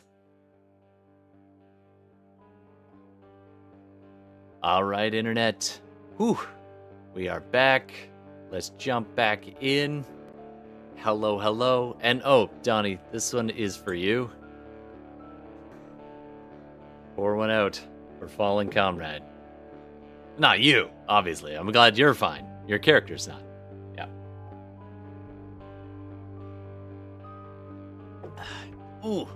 All right, internet. Whew. We are back. Let's jump back in. Hello, hello. And oh, Donnie, this one is for you. Pour one out for fallen comrade. Not you, obviously. I'm glad you're fine. Your character's not. Yeah. Ooh.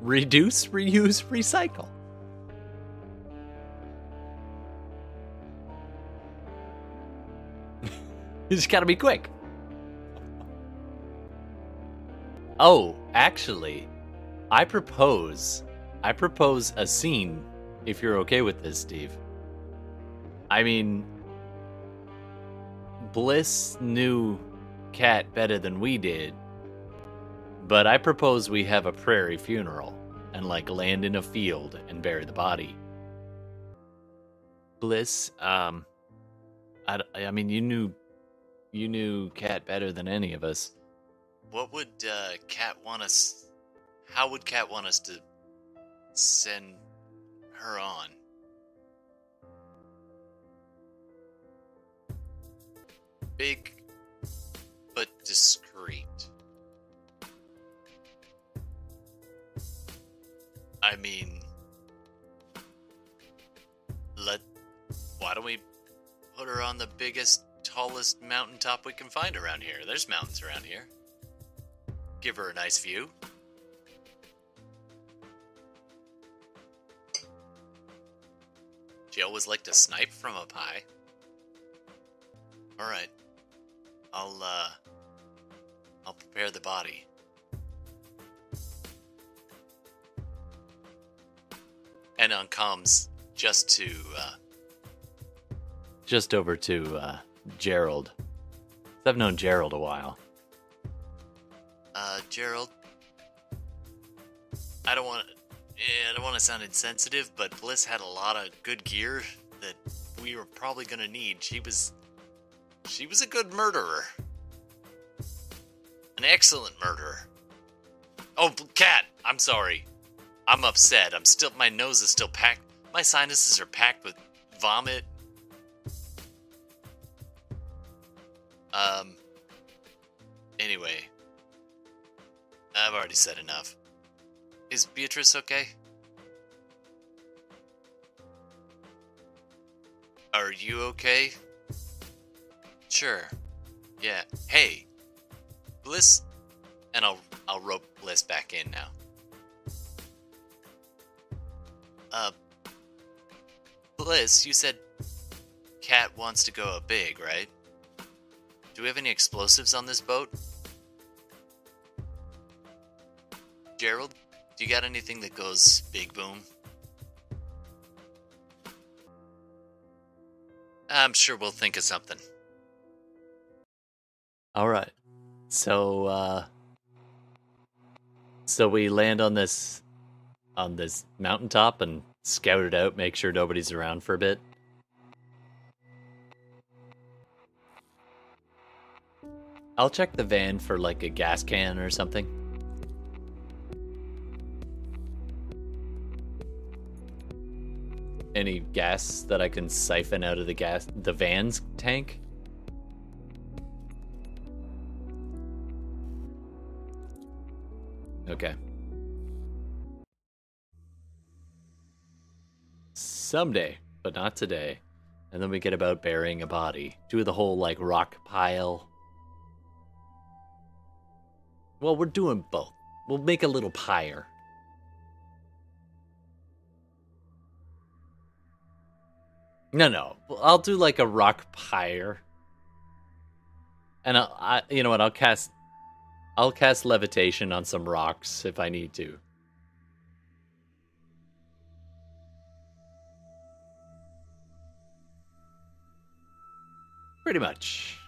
Reduce, reuse, recycle. You just gotta be quick. Oh, actually, I propose. I propose a scene, if you're okay with this, Steve. I mean, Bliss knew Cat better than we did, but I propose we have a prairie funeral and like land in a field and bury the body. Bliss, um, I, I mean, you knew you knew Cat better than any of us. What would uh, Cat want us? How would Cat want us to send her on? Big, but discreet. I mean, let. Why don't we put her on the biggest, tallest mountaintop we can find around here? There's mountains around here. Give her a nice view. She always liked to snipe from up high. All right, I'll uh, I'll prepare the body. And on comms, just to uh, Just over to uh, Gerald. I've known Gerald a while. Uh, Gerald, I don't want yeah, I don't want to sound insensitive, but Bliss had a lot of good gear that we were probably gonna need. She was, she was a good murderer, an excellent murderer. Oh, cat, I'm sorry. I'm upset. I'm still, my nose is still packed. My sinuses are packed with vomit. Um. Anyway, I've already said enough. Is Beatrice okay? Are you okay? Sure. Yeah. Hey, Bliss, and I'll I'll rope Bliss back in now. Uh, Bliss, you said Cat wants to go up big, right? Do we have any explosives on this boat? Gerald, do you got anything that goes big boom? I'm sure we'll think of something. All right. So uh so we land on this on this mountaintop and scout it out, make sure nobody's around for a bit. I'll check the van for like a gas can or something. Any gas that I can siphon out of the gas the van's tank? Okay. Someday, but not today. And then we get about burying a body. Do the whole like rock pile. Well, we're doing both. We'll make a little pyre. No, no. I'll do like a rock pyre. And I'll, I, you know what? I'll cast I'll cast levitation on some rocks if I need to. Pretty much.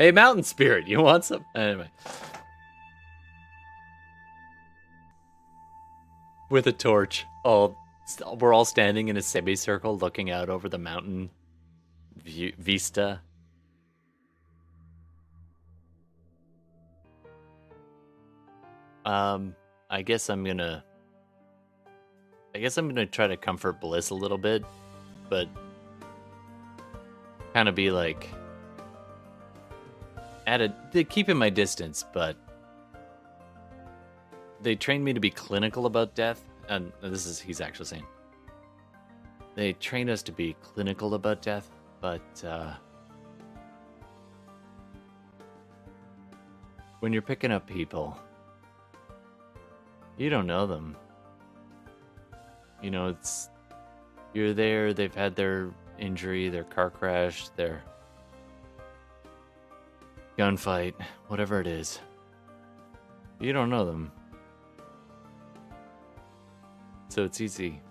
Hey, mountain spirit, you want some? Anyway. With a torch. All we're all standing in a semicircle looking out over the mountain vista. Um, I guess I'm gonna. I guess I'm gonna try to comfort Bliss a little bit, but kind of be like, at a keeping my distance, but they trained me to be clinical about death, and this is he's actually saying they trained us to be clinical about death, but uh, when you're picking up people, you don't know them. You know, it's you're there. They've had their injury, their car crash, their gunfight, whatever it is. You don't know them. So it's easy.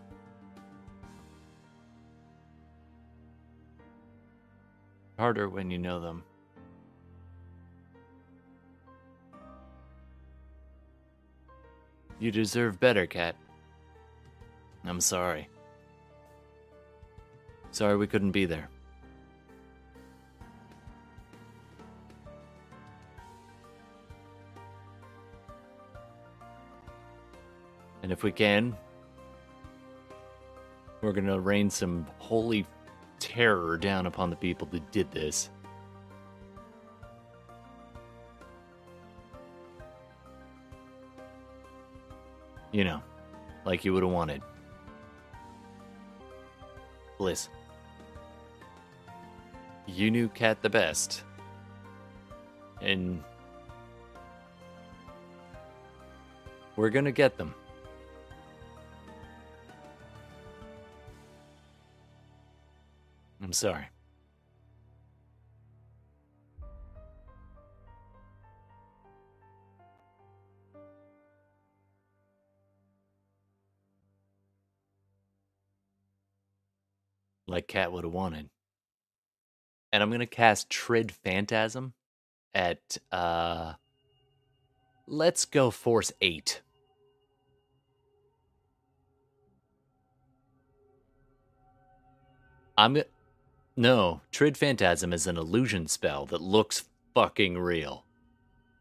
Harder when you know them. You deserve better, Cat. I'm sorry. Sorry we couldn't be there. And if we can, we're going to rain some holy terror down upon the people that did this. You know, like you would have wanted. Bliss. You knew Cat the best. And we're gonna get them. I'm sorry. Like Cat would have wanted. And I'm gonna cast Trid Phantasm at uh let's go force eight. I'm gonna no, Trid Phantasm is an illusion spell that looks fucking real.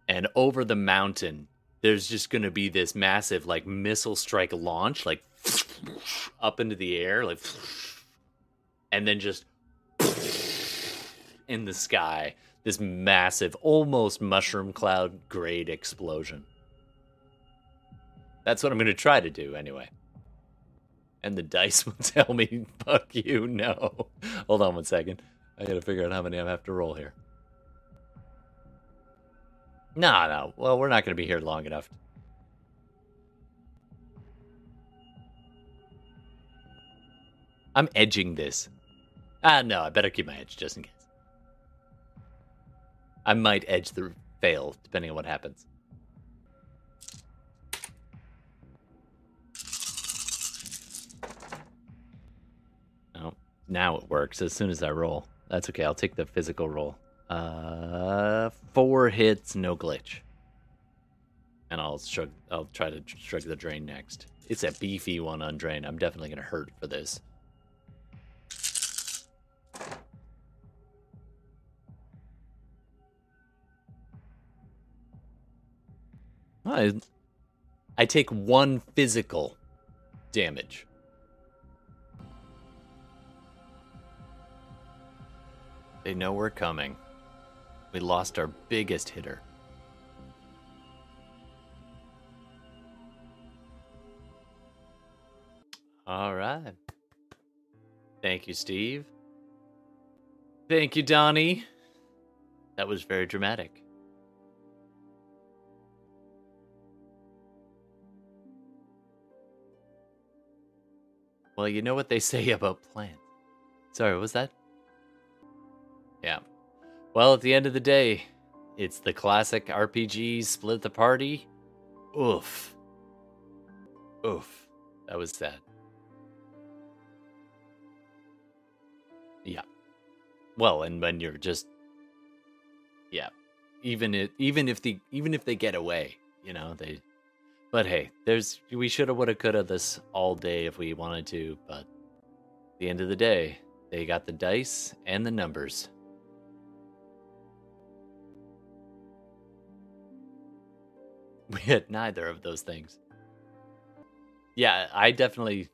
And over the mountain, there's just going to be this massive, like, missile strike launch, like, up into the air, like, and then just in the sky, this massive, almost mushroom cloud grade explosion. That's what I'm going to try to do anyway and the dice will tell me, fuck you, no. Hold on one second. I gotta figure out how many I have to roll here. No, no. Well, we're not gonna be here long enough. I'm edging this. Ah, no, I better keep my edge just in case. I might edge the fail, depending on what happens. Now it works as soon as I roll. That's okay. I'll take the physical roll. Uh, four hits, no glitch. And I'll shrug. I'll try to shrug the drain next. It's a beefy one on drain. I'm definitely gonna hurt for this. I, I take one physical damage. They know we're coming. We lost our biggest hitter. All right. Thank you, Steve. Thank you, Donnie. That was very dramatic. Well, you know what they say about plants. Sorry, what was that? Yeah. Well, at the end of the day, it's the classic RPG split the party. Oof. Oof. That was sad. Yeah. Well, and when you're just yeah, even if even if the even if they get away, you know, they But hey, there's we shoulda, woulda, coulda this all day if we wanted to. But at the end of the day, they got the dice and the numbers. We had neither of those things. Yeah, I definitely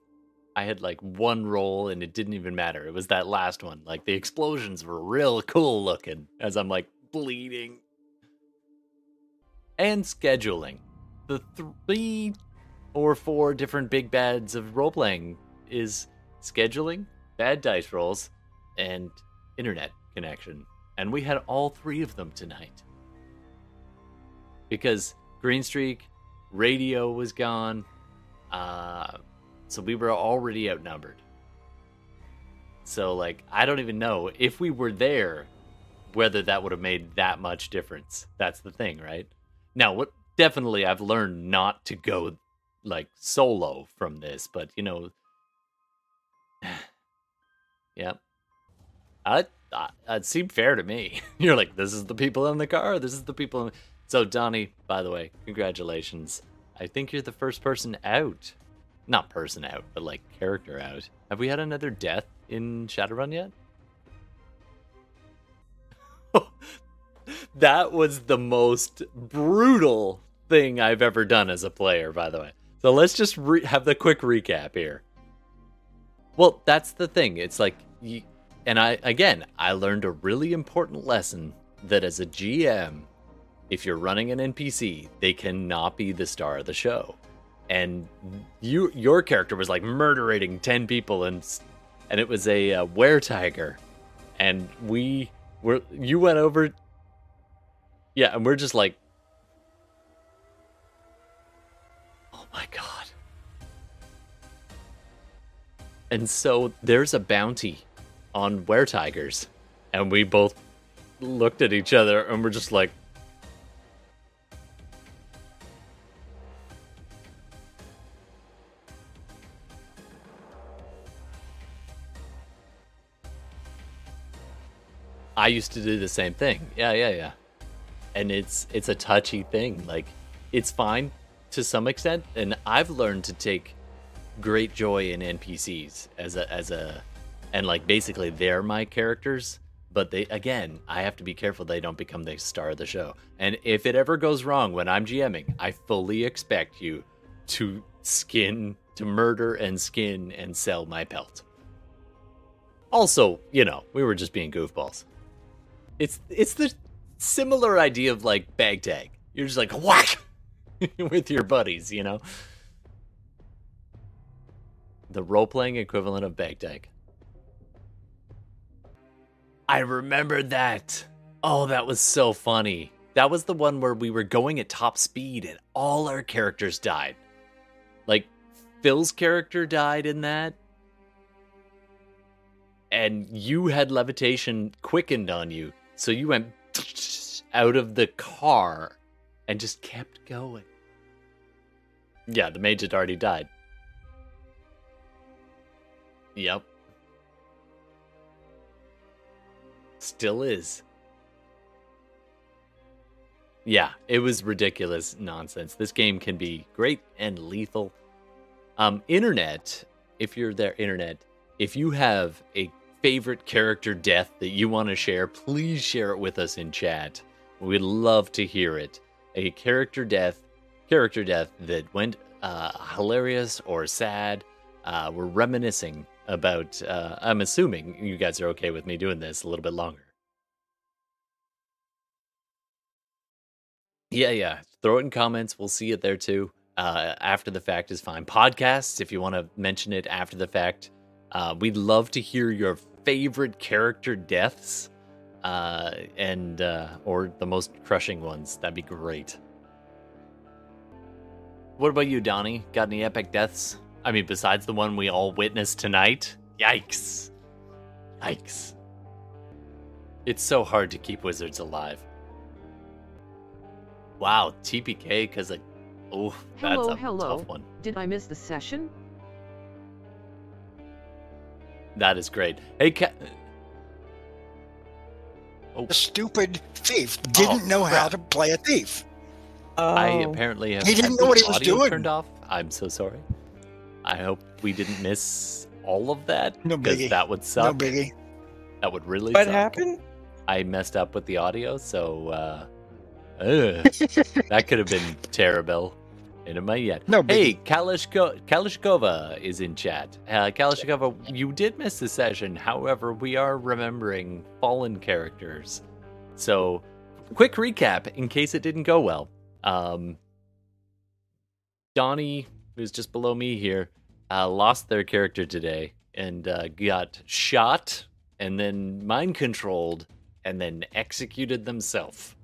I had like one roll and it didn't even matter. It was that last one. Like the explosions were real cool looking as I'm like bleeding. And scheduling. The three or four different big bads of role playing is scheduling, bad dice rolls, and internet connection. And we had all three of them tonight. Because Green Streak, radio was gone, uh, so we were already outnumbered. So, like, I don't even know if we were there, whether that would have made that much difference. That's the thing, right? Now, what definitely I've learned not to go like solo from this, but you know, yeah, I, I it seemed fair to me. You're like, this is the people in the car. This is the people. In... So, Donnie, by the way, congratulations. I think you're the first person out. Not person out, but like character out. Have we had another death in Shadowrun yet? that was the most brutal thing I've ever done as a player, by the way. So let's just re- have the quick recap here. Well, that's the thing. It's like, you, and I, again, I learned a really important lesson that as a GM, if you're running an NPC, they cannot be the star of the show. And you, your character was like murdering 10 people and, and it was a uh, were tiger. And we were, you went over yeah, and we're just like, oh my god. And so there's a bounty on were tigers, and we both looked at each other and we're just like, I used to do the same thing. Yeah, yeah, yeah and it's it's a touchy thing. Like it's fine to some extent, and I've learned to take great joy in NPCs as a as a and like basically they're my characters but they again i have to be careful they don't become the star of the show and if it ever goes wrong when i'm gming i fully expect you to skin to murder and skin and sell my pelt also you know we were just being goofballs it's it's the similar idea of like bag tag. You're just like whack with your buddies, you know. The role playing equivalent of bag tag. I remember that. Oh, that was so funny. That was the one where we were going at top speed and all our characters died. Like Phil's character died in that. And you had levitation quickened on you. So you went out of the car and just kept going. Yeah, the mage had already died. Yep. Still is. Yeah, it was ridiculous nonsense. This game can be great and lethal. Um, internet, if you're there, internet, if you have a favorite character death that you want to share, please share it with us in chat. We'd love to hear it. A character death, character death that went uh, hilarious or sad. Uh, we're reminiscing about. Uh, I'm assuming you guys are okay with me doing this a little bit longer. Yeah, yeah. Throw it in comments. We'll see it there too. Uh, after the fact is fine. Podcasts, if you want to mention it after the fact, uh, we'd love to hear your favorite character deaths, uh, and uh, or the most crushing ones. That'd be great. What about you, Donnie? Got any epic deaths? I mean, besides the one we all witnessed tonight? Yikes! Yikes! It's so hard to keep wizards alive. Wow, TPK because of. Oh, that's Hello, a hello. tough one. Did I miss the session? That is great. Hey, Ca- The stupid thief didn't Oh, know how to play a thief. I Oh. apparently have He didn't know what he was doing. turned off. I'm so sorry. I hope we didn't miss all of that No biggie. that would No biggie. That would really What suck. happened? I messed up with the audio, so uh, ugh, that could have been terrible. It might yet. No Hey. Kalishko- Kalishkova is in chat. Uh, Kalishkova, you did miss the session. However, we are remembering fallen characters. So, quick recap in case it didn't go well. Um, Donnie, who's just below me here, uh, lost their character today and uh, got shot and then mind controlled and then executed themselves.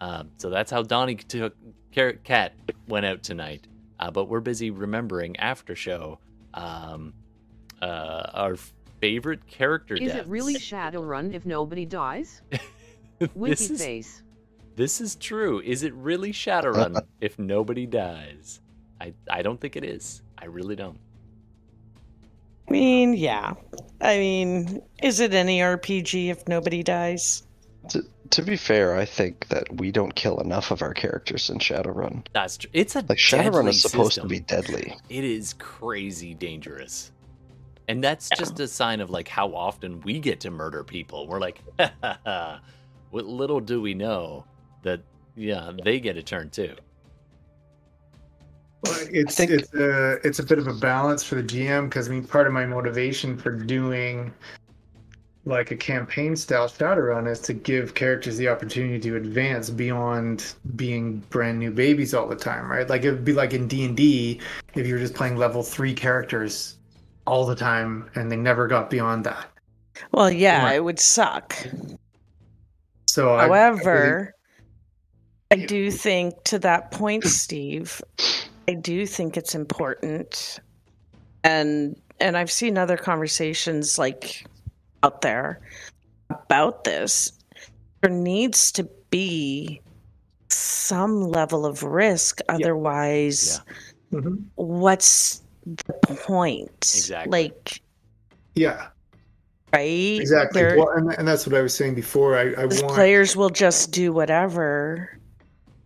Um, so that's how Donnie took Car- Cat went out tonight. Uh, but we're busy remembering after show um, uh, our favorite character Is deaths. it really Shadowrun if nobody dies? this Winky is face. this is true. Is it really Shadowrun if nobody dies? I I don't think it is. I really don't. I mean, yeah. I mean, is it any RPG if nobody dies? To, to be fair, I think that we don't kill enough of our characters in Shadowrun. That's true. It's a Like Shadowrun is supposed system. to be deadly. It is crazy dangerous. And that's just a sign of like how often we get to murder people. We're like, what little do we know that yeah, they get a turn too. Well, It's think- it's a it's a bit of a balance for the GM because I mean part of my motivation for doing like a campaign style Shadowrun is to give characters the opportunity to advance beyond being brand new babies all the time, right? Like it would be like in D and D if you were just playing level three characters all the time and they never got beyond that. Well, yeah, Right. it would suck. So I- I really- However, I do think to that point, Steve, I do think it's important, and and I've seen other conversations like out there about this. There needs to be some level of risk, otherwise, Mhm. what's the point? Exactly. Like, yeah, right? exactly. There- Well, and, and that's what I was saying before. I, I want players will just do whatever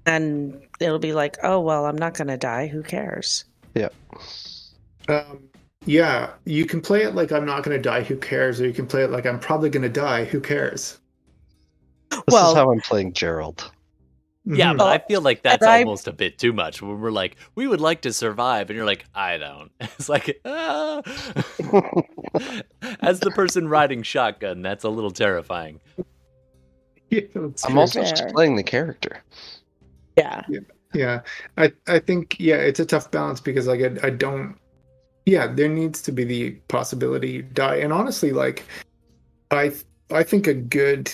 and it'll be like oh well i'm not going to die who cares Um, yeah, you can play it like I'm not going to die. Who cares? Or you can play it like I'm probably going to die. Who cares? This Well- is how I'm playing Gerald. Yeah, Mhm. but I feel like that's and I- almost a bit too much. When we're like, we would like to survive, and you're like, I don't. It's like, ah. As the person riding shotgun, that's a little terrifying. Yeah, I'm true. also just playing the character. yeah yeah. I I think yeah, it's a tough balance because like I, I don't. Yeah, there needs to be the possibility you die, and honestly, like I I think a good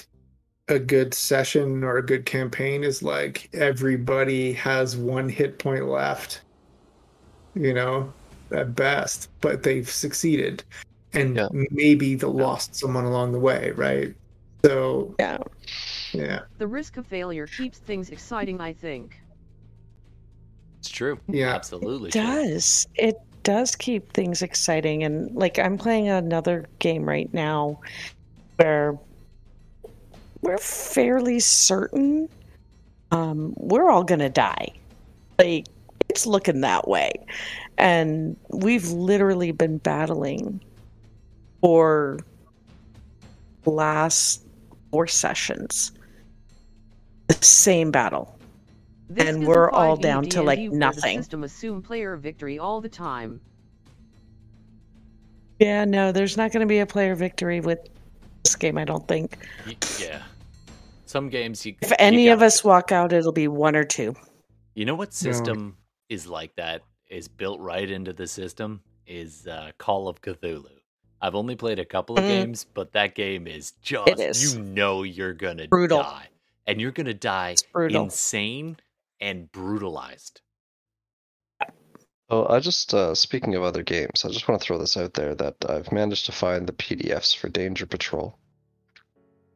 a good session or a good campaign is like everybody has one hit point left. You know, at best, but they've succeeded, and Yeah. maybe they lost someone along the way, right? So yeah yeah, The risk of failure keeps things exciting, I think. It's true. Yeah. absolutely. it true. does it does keep things exciting and like i'm playing another game right now where we're fairly certain um, we're all going to die. Like it's looking that way. And we've literally been battling for last four sessions. The same battle This And we're all down to, like, nothing. System assume player victory all the time. Yeah, no, there's not going to be a player victory with this game, I don't think. Yeah. Some games you. If you any of gotta- us walk out, it'll be one or two. You know what system is like that? Is built right into the system? Is uh, Call of Cthulhu. I've only played a couple of Mhm. games, but that game is just is. you know you're gonna die, and you're gonna die It's brutal. insane and brutalized. Oh, I just uh, speaking of other games, I just want to throw this out there that I've managed to find the PDFs for Danger Patrol,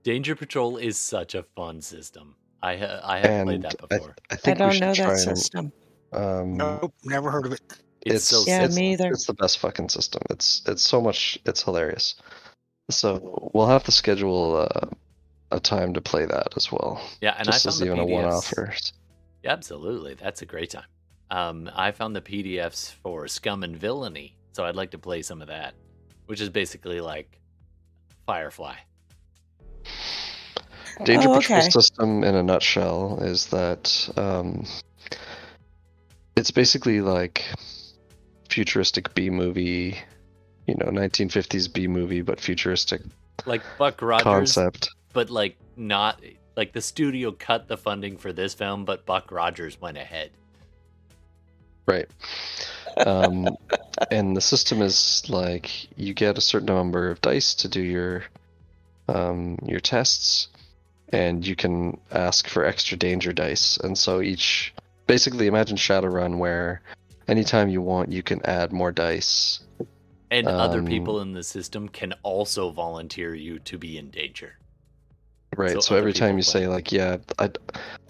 Danger Patrol is such a fun system. I ha- I haven't played that before. I I think we don't should know try that and system. um, Nope, never heard of it. It's, so Yeah, simple. me either. It's the best fucking system. It's it's so much. It's hilarious. So we'll have to schedule uh, a time to play that as well. Yeah, and just I as found the even a PDFs. one-offer. Absolutely, that's a great time. Um, I found the PDFs for Scum and Villainy, so I'd like to play some of that, which is basically like Firefly. Danger Oh, Patrol okay. system in a nutshell is that um, it's basically like futuristic B movie, you know, 1950s B movie, but futuristic Like Buck Rogers, concept. but like not like the studio cut the funding for this film, but Buck Rogers went ahead. Right. Um, and the system is like you get a certain number of dice to do your um, your tests, and you can ask for extra danger dice. And so each, basically, imagine Shadowrun where anytime you want, you can add more dice. And other Um, people in the system can also volunteer you to be in danger. Right. So So, every time people you say like, yeah, I,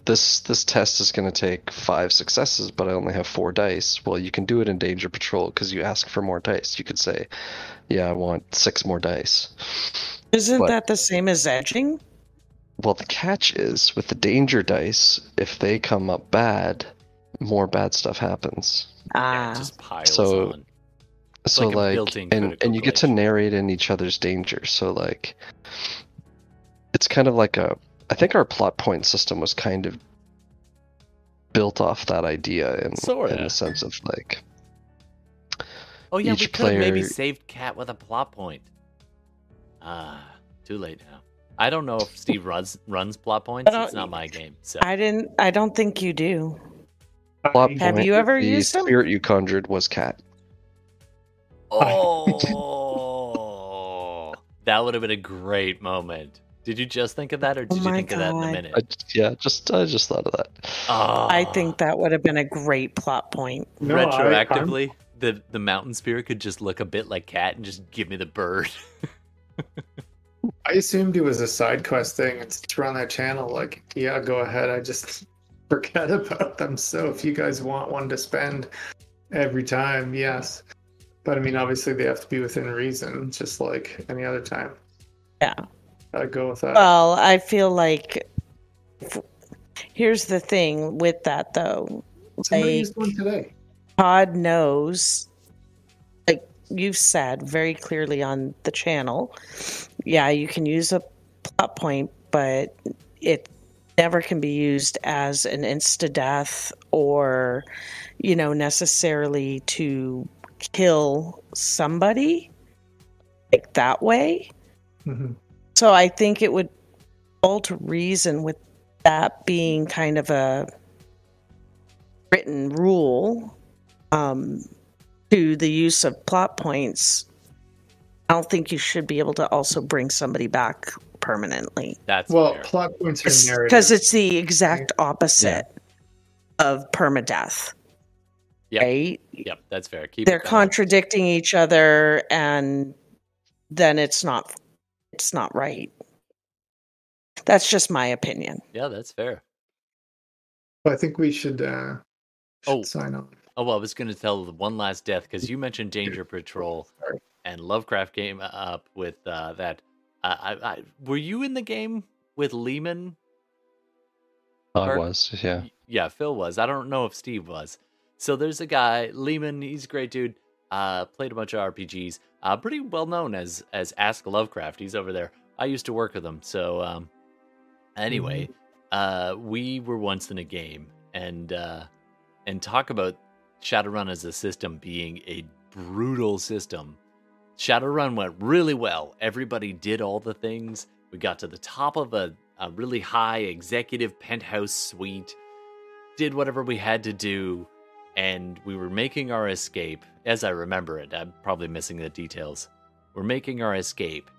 this this test is going to take five successes, but I only have four dice. Well, you can do it in Danger Patrol because you ask for more dice. You could say, yeah, I want six more dice. Isn't But- that the same as edging? Well, the catch is with the danger dice, if they come up bad, more bad stuff happens. Ah, it just piles so- on. so like like, and and you get to narrate in each other's danger. So like, it's kind of like a. I think our plot point system was kind of built off that idea in in Sorta. the sense of like, Oh yeah, we each could have maybe saved Cat with a plot point. Ah, too late now. I don't know if Steve runs runs plot points. I It's not my game. So I didn't. I don't think you do. plot Have point, you ever the used them? spirit you conjured was cat. Oh, that would have been a great moment. Did you just think of that, or Oh did you my think of that in a minute? I, yeah, just I just thought of that. Oh, I think that would have been a great plot point. No, I- I'm- retroactively, the the mountain spirit could just look a bit like Cat and just give me the bird. I assumed it was a side quest thing. It's around that channel. Like, yeah, go ahead. I just forget about them. So if you guys want one to spend every time, yes. But I mean, obviously they have to be within reason, just like any other time. Yeah. I'd go with that. Well, I feel like. Here's the thing with that, though. Somebody like- used one today. Todd knows, like you've said very clearly on the channel, yeah, you can use a plot point, but it never can be used as an insta death or, you know, necessarily to kill somebody like that way. Mhm. So I think it would fall to reason with that being kind of a written rule um, to the use of plot points. I don't think you should be able to also bring somebody back permanently That's Well, fair. plot points are narrative. because it's the exact opposite of permadeath. Yep. Right? Yep, that's fair. Keep They're contradicting each other, and then it's not it's not right. That's just my opinion. Yeah, that's fair. I think we should, uh, should Oh. sign on. Oh, well, I was going to tell the one last death because you mentioned Danger Patrol Sorry. and Lovecraft came up with uh, that. Uh, I, I, were you in the game with Leeman? I Or- was, yeah. Yeah, Phil was. I don't know if Steve was. So there's a guy, Leeman. He's a great dude. Uh, played a bunch of RPGs. Uh, pretty well known as as Ask Lovecraft. He's over there. I used to work with him. So um, anyway, uh, we were once in a game and uh, and talk about Shadowrun as a system being a brutal system. Shadowrun went really well. Everybody did all the things. We got to the top of a, a really high executive penthouse suite, did whatever we had to do, and we were making our escape. As I remember it, I'm probably missing the details. We're making our escape,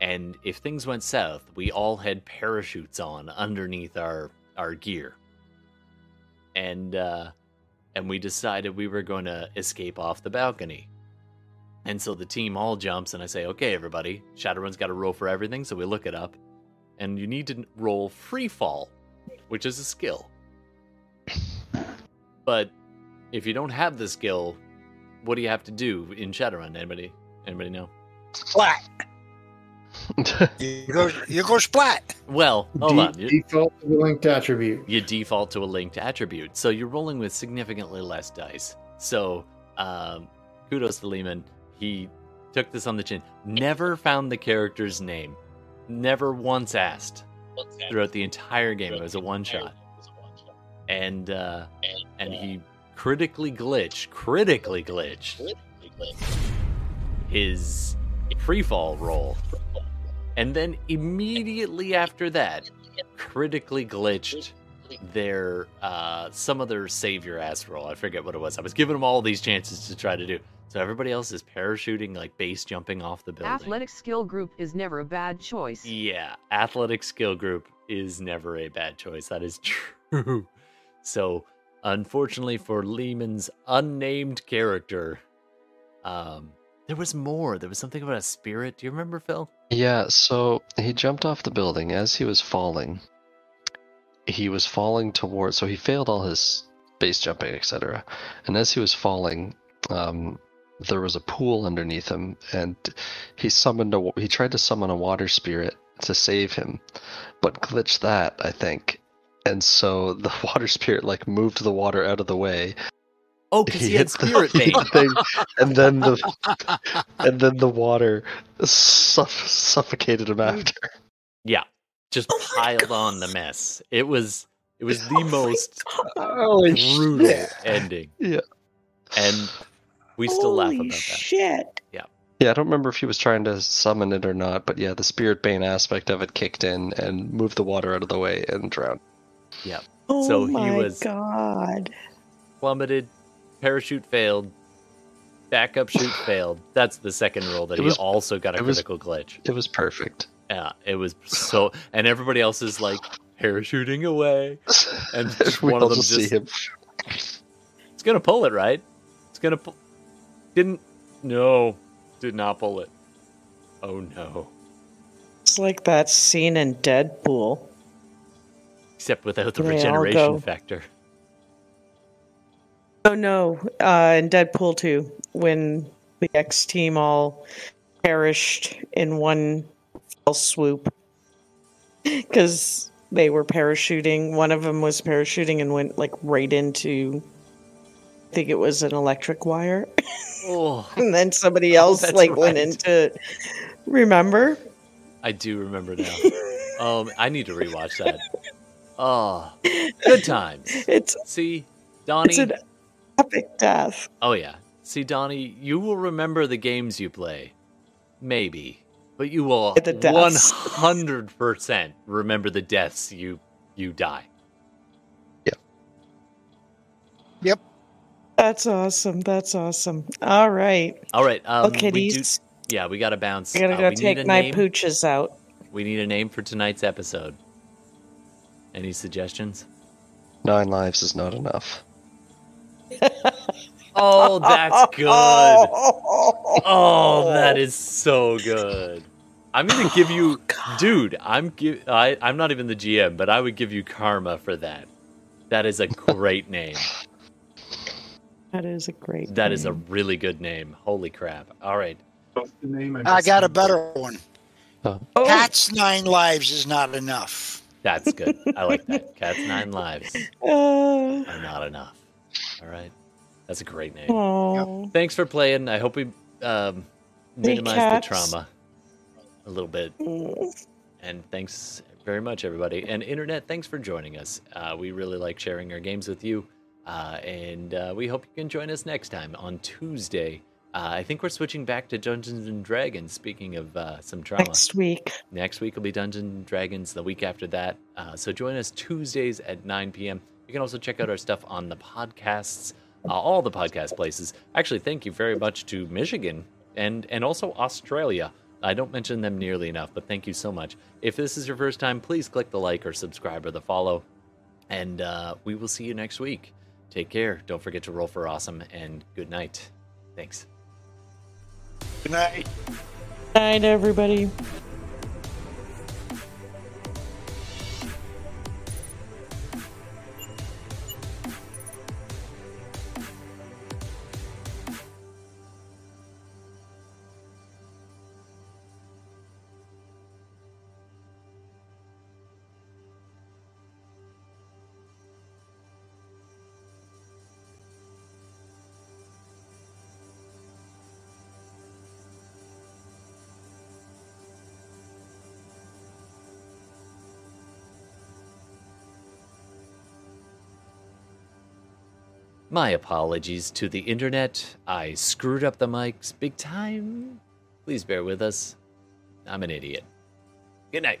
and if things went south, we all had parachutes on underneath our our gear. And uh and we decided we were going to escape off the balcony. And so the team all jumps, and I say, okay, everybody, Shadowrun's got to roll for everything, so we look it up. And you need to roll free fall, which is a skill. But if you don't have the skill, what do you have to do in Shadowrun? Anybody? Anybody know? Flat. You go, you go splat. Well, hold De- on. You, Default to the linked attribute. you default to a linked attribute, so you're rolling with significantly less dice. So, um, kudos to Leeman. He took this on the chin. Never found the character's name. Never once asked throughout the entire game. It was a one shot, and uh, and he critically glitched, critically glitched his free fall roll, and then immediately after that, critically glitched their uh some other savior ass roll. I forget what it was. I was giving them all these chances to try to do. So everybody else is parachuting, like base jumping off the building. Athletic skill group is never a bad choice. Yeah, athletic skill group is never a bad choice. That is true. So, unfortunately for Leeman's unnamed character, um, there was more. There was something about a spirit. Do you remember, Phil? Yeah, so he jumped off the building as he was falling. He was falling towards, so he failed all his base jumping, etc. And as he was falling, um, there was a pool underneath him, and he summoned a. He tried to summon a water spirit to save him, but glitched that, I think. And so the water spirit like moved the water out of the way. Oh, because he, had hit the spirit bait. thing, and then the and then the water suff- suffocated him mm. after. Yeah, just piled on the mess. It was it was the most Holy brutal shit. ending. Yeah. And we still laugh about that. shit. Yeah. Yeah, I don't remember if he was trying to summon it or not, but yeah, the spirit bane aspect of it kicked in and moved the water out of the way and drowned. Yeah. Oh So he my was- god. Plummeted, parachute failed, backup chute failed. That's the second roll that It he was- also got a it was- critical glitch. It was perfect. Yeah, it was so and everybody else is like parachuting away. And one of them just, see him. It's gonna pull it, right? It's gonna pull. Didn't. No, did not pull it. Oh no. It's like that scene in Deadpool. Except without the They regeneration factor. Oh no, uh, in Deadpool 2, when the X team all perished in one fell swoop because they were parachuting. One of them was parachuting and went like right into, I think it was an electric wire, Oh, and then somebody else that's like went into. Remember? I do remember now. Um, I need to rewatch that. Oh, good times. It's See, Donnie. it's an epic death. Oh yeah. See, Donnie, you will remember the games you play. Maybe. But you will 100% remember the deaths you you die. Yep. Yep. That's awesome. That's awesome. All right. All right. Um, okay, we do, yeah, we got to bounce. I gotta Uh, go we take my name. pooches out. We need a name for tonight's episode. Any suggestions? Nine lives is not enough. Oh, that's good. Oh, that is so good. I'm gonna give you, oh, dude. I'm give. I, I'm not even the GM, but I would give you karma for that. That is a great name. That is a great. That is a really good name. Holy crap! All right, What's the name? I got a better one. Oh, Cat's nine lives is not enough. That's good. I like that. Cat's nine lives uh, are not enough. All right, that's a great name. oh. Thanks for playing. I hope we um, minimize cats. the trauma a little bit. Mm. And thanks very much, everybody. And Internet, thanks for joining us. Uh, we really like sharing our games with you. Uh, and uh, we hope you can join us next time on Tuesday. Uh, I think we're switching back to Dungeons and Dragons. Speaking of uh, some trauma, Next week. Next week will be Dungeons and Dragons. The week after that. Uh, so join us Tuesdays at 9 p.m. You can also check out our stuff on the podcasts, uh, all the podcast places. Actually, thank you very much to Michigan and and also Australia. I don't mention them nearly enough, but thank you so much. If this is your first time, please click the like or subscribe or the follow, and uh, we will see you next week. Take care. Don't forget to roll for awesome, and good night. Thanks. Good night. Good Night, everybody. My apologies to the internet. I screwed up the mics big time. Please bear with us. I'm an idiot. Good night.